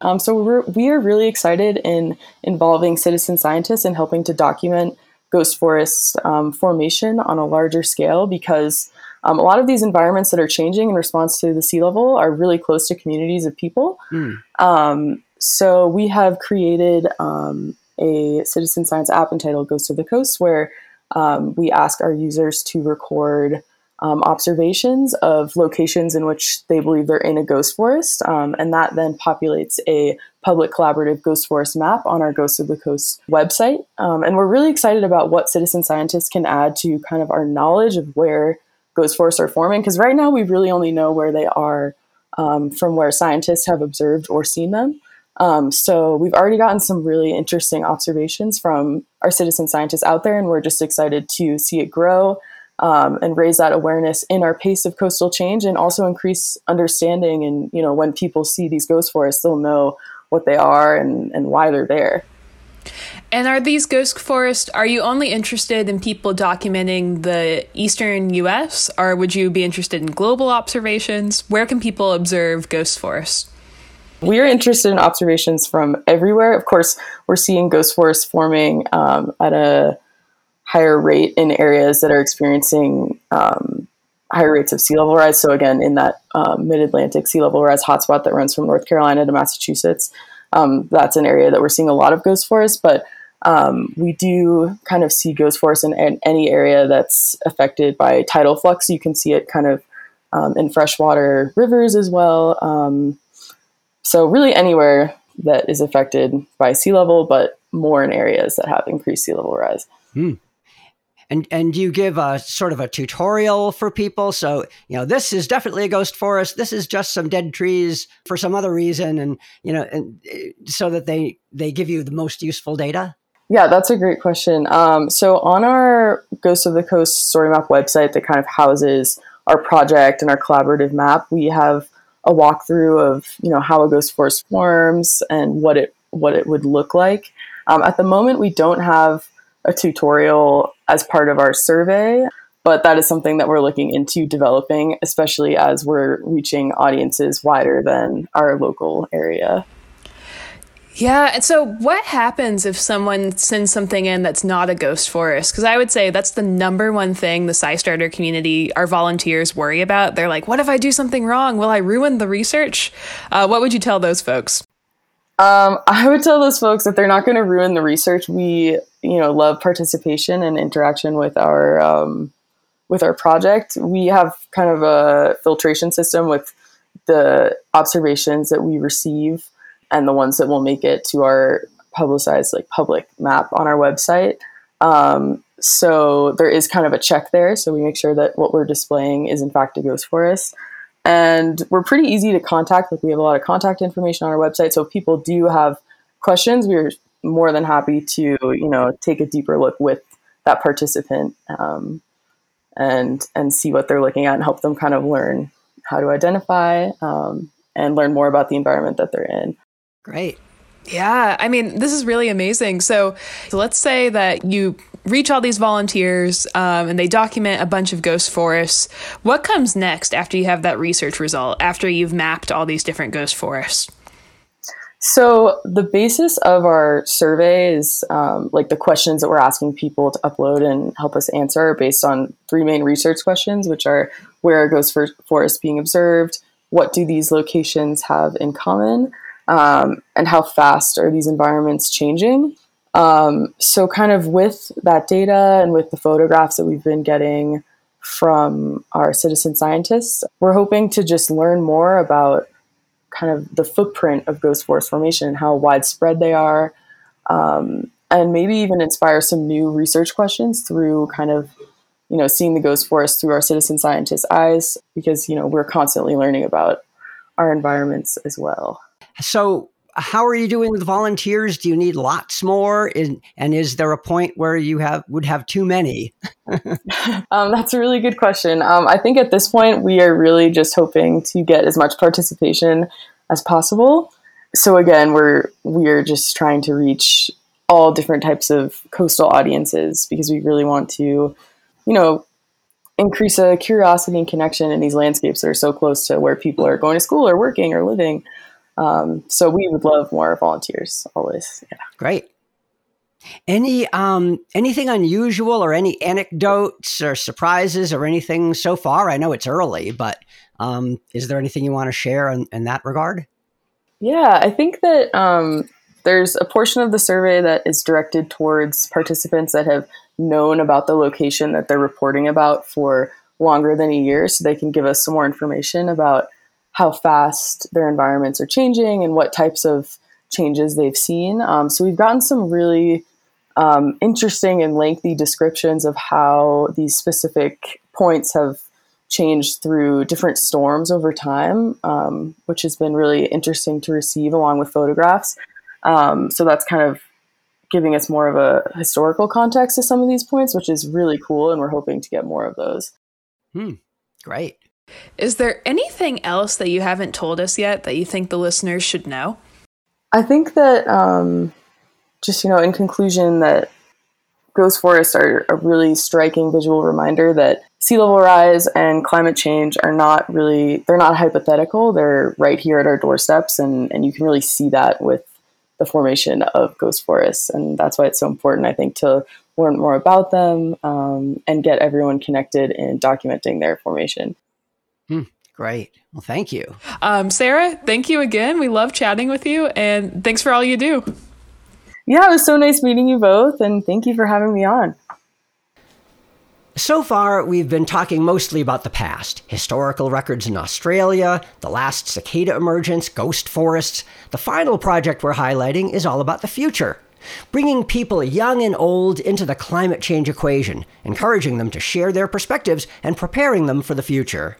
Um, so we're we are really excited in involving citizen scientists and helping to document ghost forest um, formation on a larger scale because um, a lot of these environments that are changing in response to the sea level are really close to communities of people. Mm. so we have created um, a citizen science app entitled Ghost of the Coast, where um, we ask our users to record um, observations of locations in which they believe they're in a ghost forest. Um, and that then populates a public collaborative ghost forest map on our Ghost of the Coast website. Um, and we're really excited about what citizen scientists can add to kind of our knowledge of where ghost forests are forming, because right now we really only know where they are um, from where scientists have observed or seen them. Um, so we've already gotten some really interesting observations from our citizen scientists out there, and we're just excited to see it grow um, and raise that awareness in our pace of coastal change, and also increase understanding. And you know, when people see these ghost forests, they'll know what they are and, and why they're there. And are these ghost forests, are you only interested in people documenting the eastern US, or would you be interested in global observations? Where can people observe ghost forests? We are interested in observations from everywhere. Of course, we're seeing ghost forests forming um, at a higher rate in areas that are experiencing um, higher rates of sea level rise. So, again, in that um, mid Atlantic sea level rise hotspot that runs from North Carolina to Massachusetts, um, that's an area that we're seeing a lot of ghost forests. But um, we do kind of see ghost forests in, in, any area that's affected by tidal flux. You can see it kind of um, in freshwater rivers as well. Um, so, really, anywhere that is affected by sea level, but more in areas that have increased sea level rise. Hmm. And and you give a sort of a tutorial for people? So you know this is definitely a ghost forest. This is just some dead trees for some other reason and you know and eh, so that they they give you the most useful data? Yeah that's a great question. Um, so on our ghost of the coast story map website that kind of houses our project and our collaborative map we have a walkthrough of you know how a ghost forest forms and what it what it would look like um, at the moment we don't have a tutorial as part of our survey, but that is something that we're looking into developing, especially as we're reaching audiences wider than our local area. Yeah. And so, what happens if someone sends something in that's not a ghost forest? Because I would say that's the number one thing the SciStarter community, our volunteers, worry about. They're like, what if I do something wrong? Will I ruin the research? Uh, what would you tell those folks? Um, I would tell those folks that they're not going to ruin the research. We, you know, love participation and interaction with our um, with our project. We have kind of a filtration system with the observations that we receive and the ones that will make it to our publicized like public map on our website. Um, so there is kind of a check there. So we make sure that what we're displaying is in fact a ghost forest and we're pretty easy to contact. Like we have a lot of contact information on our website, so if people do have questions, we're more than happy to you know take a deeper look with that participant um, and and see what they're looking at and help them kind of learn how to identify um, and learn more about the environment that they're in. Great. Yeah, I mean, this is really amazing. So, so let's say that you reach all these volunteers um, and they document a bunch of ghost forests. What comes next after you have that research result, after you've mapped all these different ghost forests? So, the basis of our survey is um, like the questions that we're asking people to upload and help us answer are based on three main research questions, which are where are ghost forests being observed? What do these locations have in common? Um, and how fast are these environments changing? Um, so, kind of with that data and with the photographs that we've been getting from our citizen scientists, we're hoping to just learn more about kind of the footprint of ghost forest formation and how widespread they are, um, and maybe even inspire some new research questions through kind of you know seeing the ghost forest through our citizen scientists' eyes because you know we're constantly learning about our environments as well. So how are you doing with volunteers? Do you need lots more? and is there a point where you have would have too many? [laughs] um, that's a really good question. Um, I think at this point we are really just hoping to get as much participation as possible. So again, we're we're just trying to reach all different types of coastal audiences because we really want to, you know, increase a curiosity and connection in these landscapes that are so close to where people are going to school or working or living. Um, so we would love more volunteers always. Yeah. Great. Any um anything unusual or any anecdotes or surprises or anything so far? I know it's early, but um, is there anything you want to share in, in that regard? Yeah, I think that um, there's a portion of the survey that is directed towards participants that have known about the location that they're reporting about for longer than a year, so they can give us some more information about how fast their environments are changing and what types of changes they've seen. Um, so we've gotten some really um, interesting and lengthy descriptions of how these specific points have changed through different storms over time, um, which has been really interesting to receive along with photographs. Um, so that's kind of giving us more of a historical context to some of these points, which is really cool, and we're hoping to get more of those. Hmm, great. Is there anything else that you haven't told us yet that you think the listeners should know? I think that um, just, you know, in conclusion, that ghost forests are a really striking visual reminder that sea level rise and climate change are not really they're not hypothetical. They're right here at our doorsteps and, and you can really see that with the formation of ghost forests. And that's why it's so important i think to learn more about them um, and get everyone connected in documenting their formation hmm, great well thank you um, sarah thank you again we love chatting with you and thanks for all you do yeah, it was so nice meeting you both, and thank you for having me on. So far, we've been talking mostly about the past historical records in Australia, the last cicada emergence, ghost forests. The final project we're highlighting is all about the future bringing people young and old into the climate change equation, encouraging them to share their perspectives, and preparing them for the future.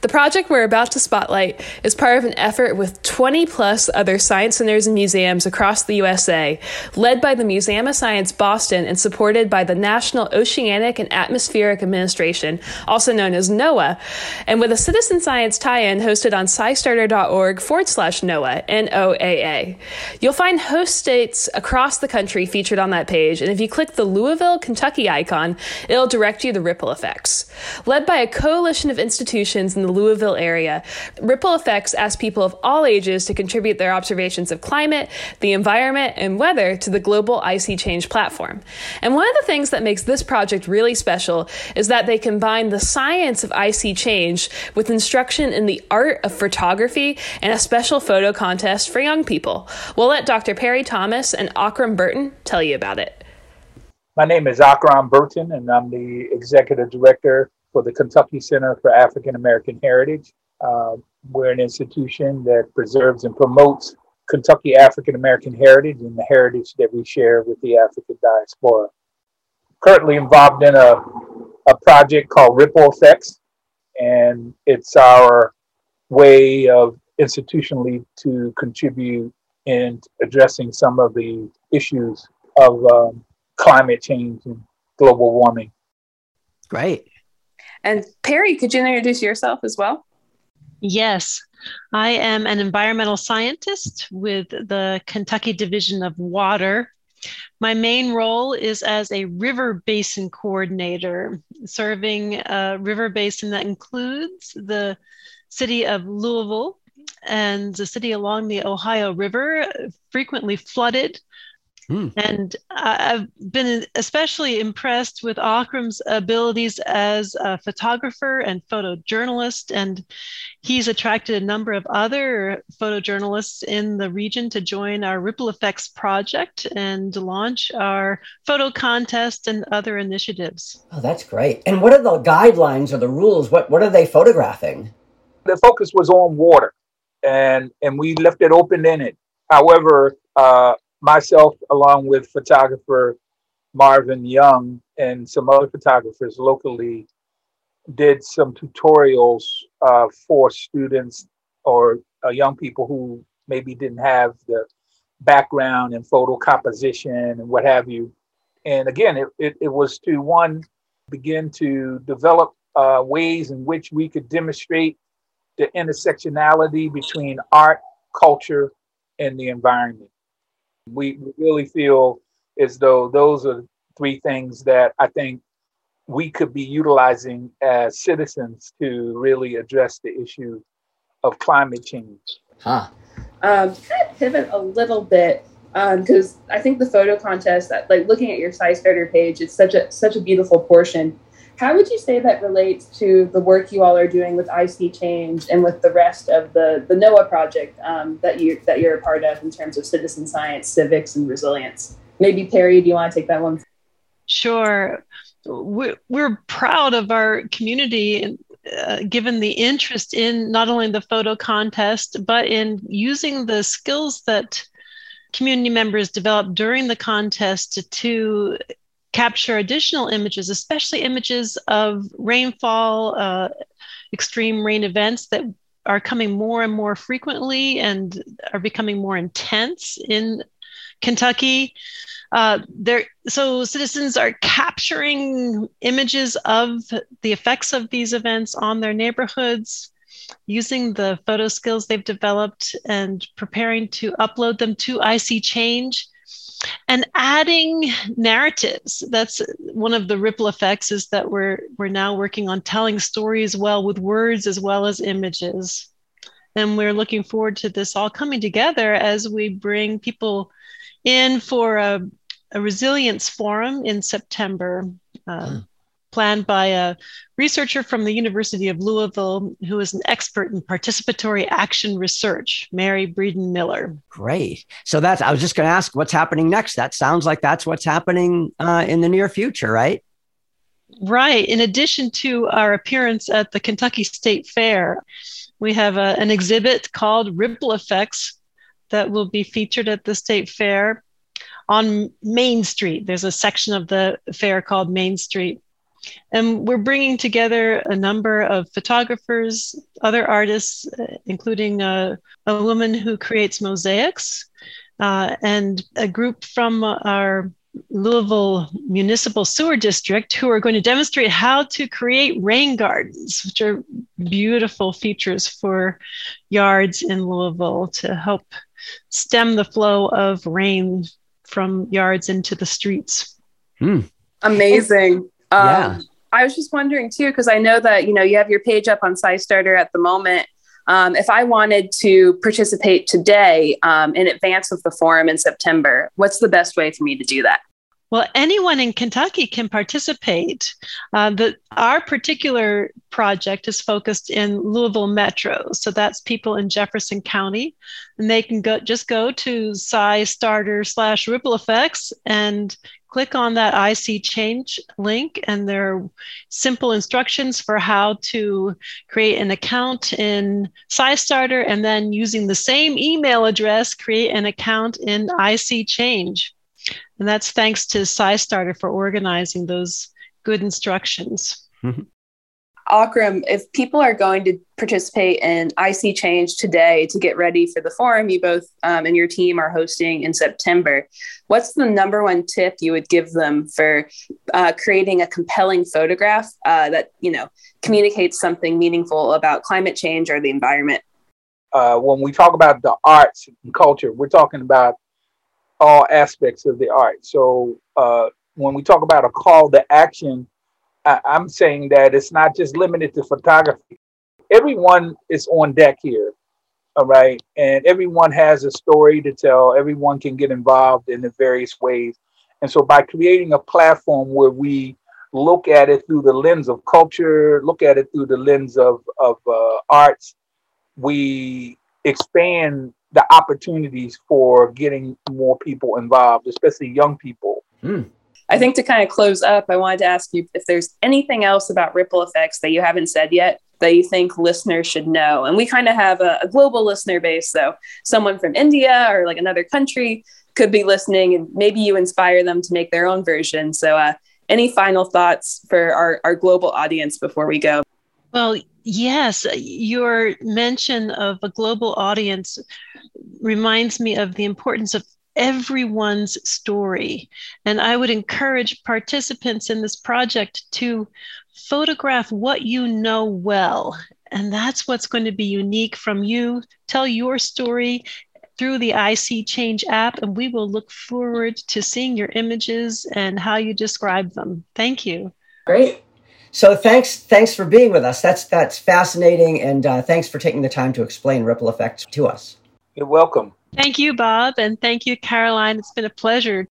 The project we're about to spotlight is part of an effort with 20 plus other science centers and museums across the USA, led by the Museum of Science Boston and supported by the National Oceanic and Atmospheric Administration, also known as NOAA, and with a citizen science tie in hosted on scistarter.org forward slash NOAA, N O A A. You'll find host states across the country featured on that page, and if you click the Louisville, Kentucky icon, it'll direct you to Ripple Effects. Led by a coalition of institutions in the Louisville area. Ripple Effects asks people of all ages to contribute their observations of climate, the environment, and weather to the global ISeeChange platform. And one of the things that makes this project really special is that they combine the science of ISeeChange with instruction in the art of photography and a special photo contest for young people. We'll let Dr. Perry Thomas and Aukram Burton tell you about it. My name is Aukram Burton, and I'm the executive director for the Kentucky Center for African American Heritage. Uh, we're an institution that preserves and promotes Kentucky African American heritage and the heritage that we share with the African diaspora. Currently involved in a, a project called Ripple Effects, and it's our way of institutionally to contribute in addressing some of the issues of um, climate change and global warming. Great. And Perry, could you introduce yourself as well? Yes, I am an environmental scientist with the Kentucky Division of Water. My main role is as a river basin coordinator, serving a river basin that includes the city of Louisville and the city along the Ohio River, frequently flooded Mm. And I've been especially impressed with Aukram's abilities as a photographer and photojournalist. And he's attracted a number of other photojournalists in the region to join our Ripple Effects project and launch our photo contest and other initiatives. Oh, that's great. And what are the guidelines or the rules? What, what are they photographing? The focus was on water, and, and we left it open ended. However, uh, myself, along with photographer Marvin Young and some other photographers locally, did some tutorials uh, for students or uh, young people who maybe didn't have the background in photo composition and what have you. And again, it, it, it was to one, begin to develop uh, ways in which we could demonstrate the intersectionality between art, culture, and the environment. We, really feel as though those are three things that I think we could be utilizing as citizens to really address the issue of climate change. Huh. Um, kind of pivot a little bit because um, I think the photo contest, like looking at your SciStarter page, it's such a such a beautiful portion. How would you say that relates to the work you all are doing with ISeeChange and with the rest of the, the NOAA project um, that you that you're a part of in terms of citizen science, civics, and resilience? Maybe Perry, do you want to take that one? Sure. We're, we're proud of our community and uh, given the interest in not only the photo contest, but in using the skills that community members developed during the contest to capture additional images, especially images of rainfall, uh, extreme rain events that are coming more and more frequently and are becoming more intense in Kentucky. Uh, there, so citizens are capturing images of the effects of these events on their neighborhoods, using the photo skills they've developed and preparing to upload them to ISeeChange and adding narratives that's one of the ripple effects is that we're we're now working on telling stories well with words as well as images. And we're looking forward to this all coming together as we bring people in for a, a resilience forum in september. Uh, mm planned by a researcher from the University of Louisville who is an expert in participatory action research, Mary Breeden Miller. Great. So that's, I was just going to ask what's happening next. That sounds like that's what's happening uh, in the near future, right? Right. In addition to our appearance at the Kentucky State Fair, we have a, an exhibit called Ripple Effects that will be featured at the State Fair on Main Street. There's a section of the fair called Main Street. And we're bringing together a number of photographers, other artists, uh, including a, a, woman who creates mosaics, uh, and a group from our Louisville Municipal Sewer District who are going to demonstrate how to create rain gardens, which are beautiful features for yards in Louisville to help stem the flow of rain from yards into the streets. Hmm. Amazing. Um, yeah. I was just wondering too, because I know that you know you have your page up on SciStarter at the moment. Um, if I wanted to participate today um, in advance of the forum in September, what's the best way for me to do that? Well, anyone in Kentucky can participate. Uh, the, our particular project is focused in Louisville Metro, so that's people in Jefferson County, and they can go just go to SciStarter slash Ripple Effects and click on that ISeeChange link, and there are simple instructions for how to create an account in SciStarter and then using the same email address, create an account in ISeeChange. And that's thanks to SciStarter for organizing those good instructions. Mm-hmm. Aukram, if people are going to participate in ISeeChange today to get ready for the forum you both um, and your team are hosting in September, what's the number one tip you would give them for uh, creating a compelling photograph uh, that you know communicates something meaningful about climate change or the environment? Uh, when we talk about the arts and culture, we're talking about all aspects of the art. So uh, when we talk about a call to action I, I'm saying that it's not just limited to photography. Everyone is on deck here, all right, and everyone has a story to tell. Everyone can get involved in the various ways, and so by creating a platform where we look at it through the lens of culture, look at it through the lens of of uh, arts, we expand the opportunities for getting more people involved, especially young people. Mm. I think to kind of close up, I wanted to ask you if there's anything else about ripple effects that you haven't said yet that you think listeners should know. And we kind of have a, a global listener base. So someone from India or like another country could be listening and maybe you inspire them to make their own version. So, uh, any final thoughts for our, our global audience before we go? Well, yes, your mention of a global audience reminds me of the importance of everyone's story. And I would encourage participants in this project to photograph what you know well. And that's what's going to be unique from you. Tell your story through the ISeeChange app, and we will look forward to seeing your images and how you describe them. Thank you. Great. So thanks, thanks for being with us. That's that's fascinating, and uh, thanks for taking the time to explain ripple effects to us. You're welcome. Thank you, Bob, and thank you, Caroline. It's been a pleasure.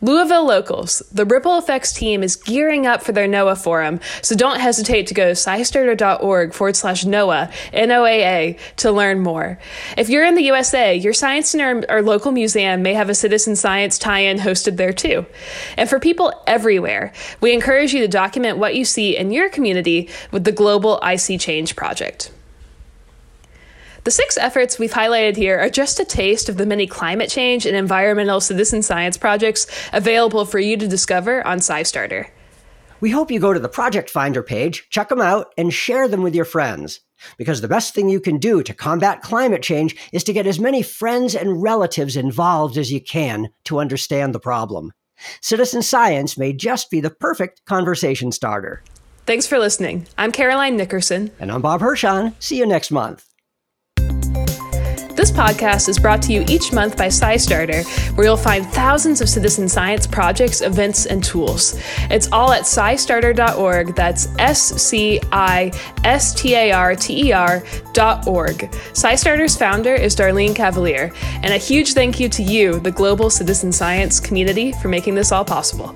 Louisville locals, the Ripple Effects team is gearing up for their NOAA forum, so don't hesitate to go to scistarter.org forward slash NOAA, N-O-A-A, to learn more. If you're in the USA, your science center or local museum may have a citizen science tie-in hosted there too. And for people everywhere, we encourage you to document what you see in your community with the Global ISeeChange Project. The six efforts we've highlighted here are just a taste of the many climate change and environmental citizen science projects available for you to discover on SciStarter. We hope you go to the Project Finder page, check them out, and share them with your friends. Because the best thing you can do to combat climate change is to get as many friends and relatives involved as you can to understand the problem. Citizen science may just be the perfect conversation starter. Thanks for listening. I'm Caroline Nickerson. And I'm Bob Hirshon. See you next month. This podcast is brought to you each month by SciStarter, where you'll find thousands of citizen science projects, events, and tools. It's all at scistarter.org. That's S C I S T A R T E R.org. SciStarter's founder is Darlene Cavalier, and a huge thank you to you, the global citizen science community, for making this all possible.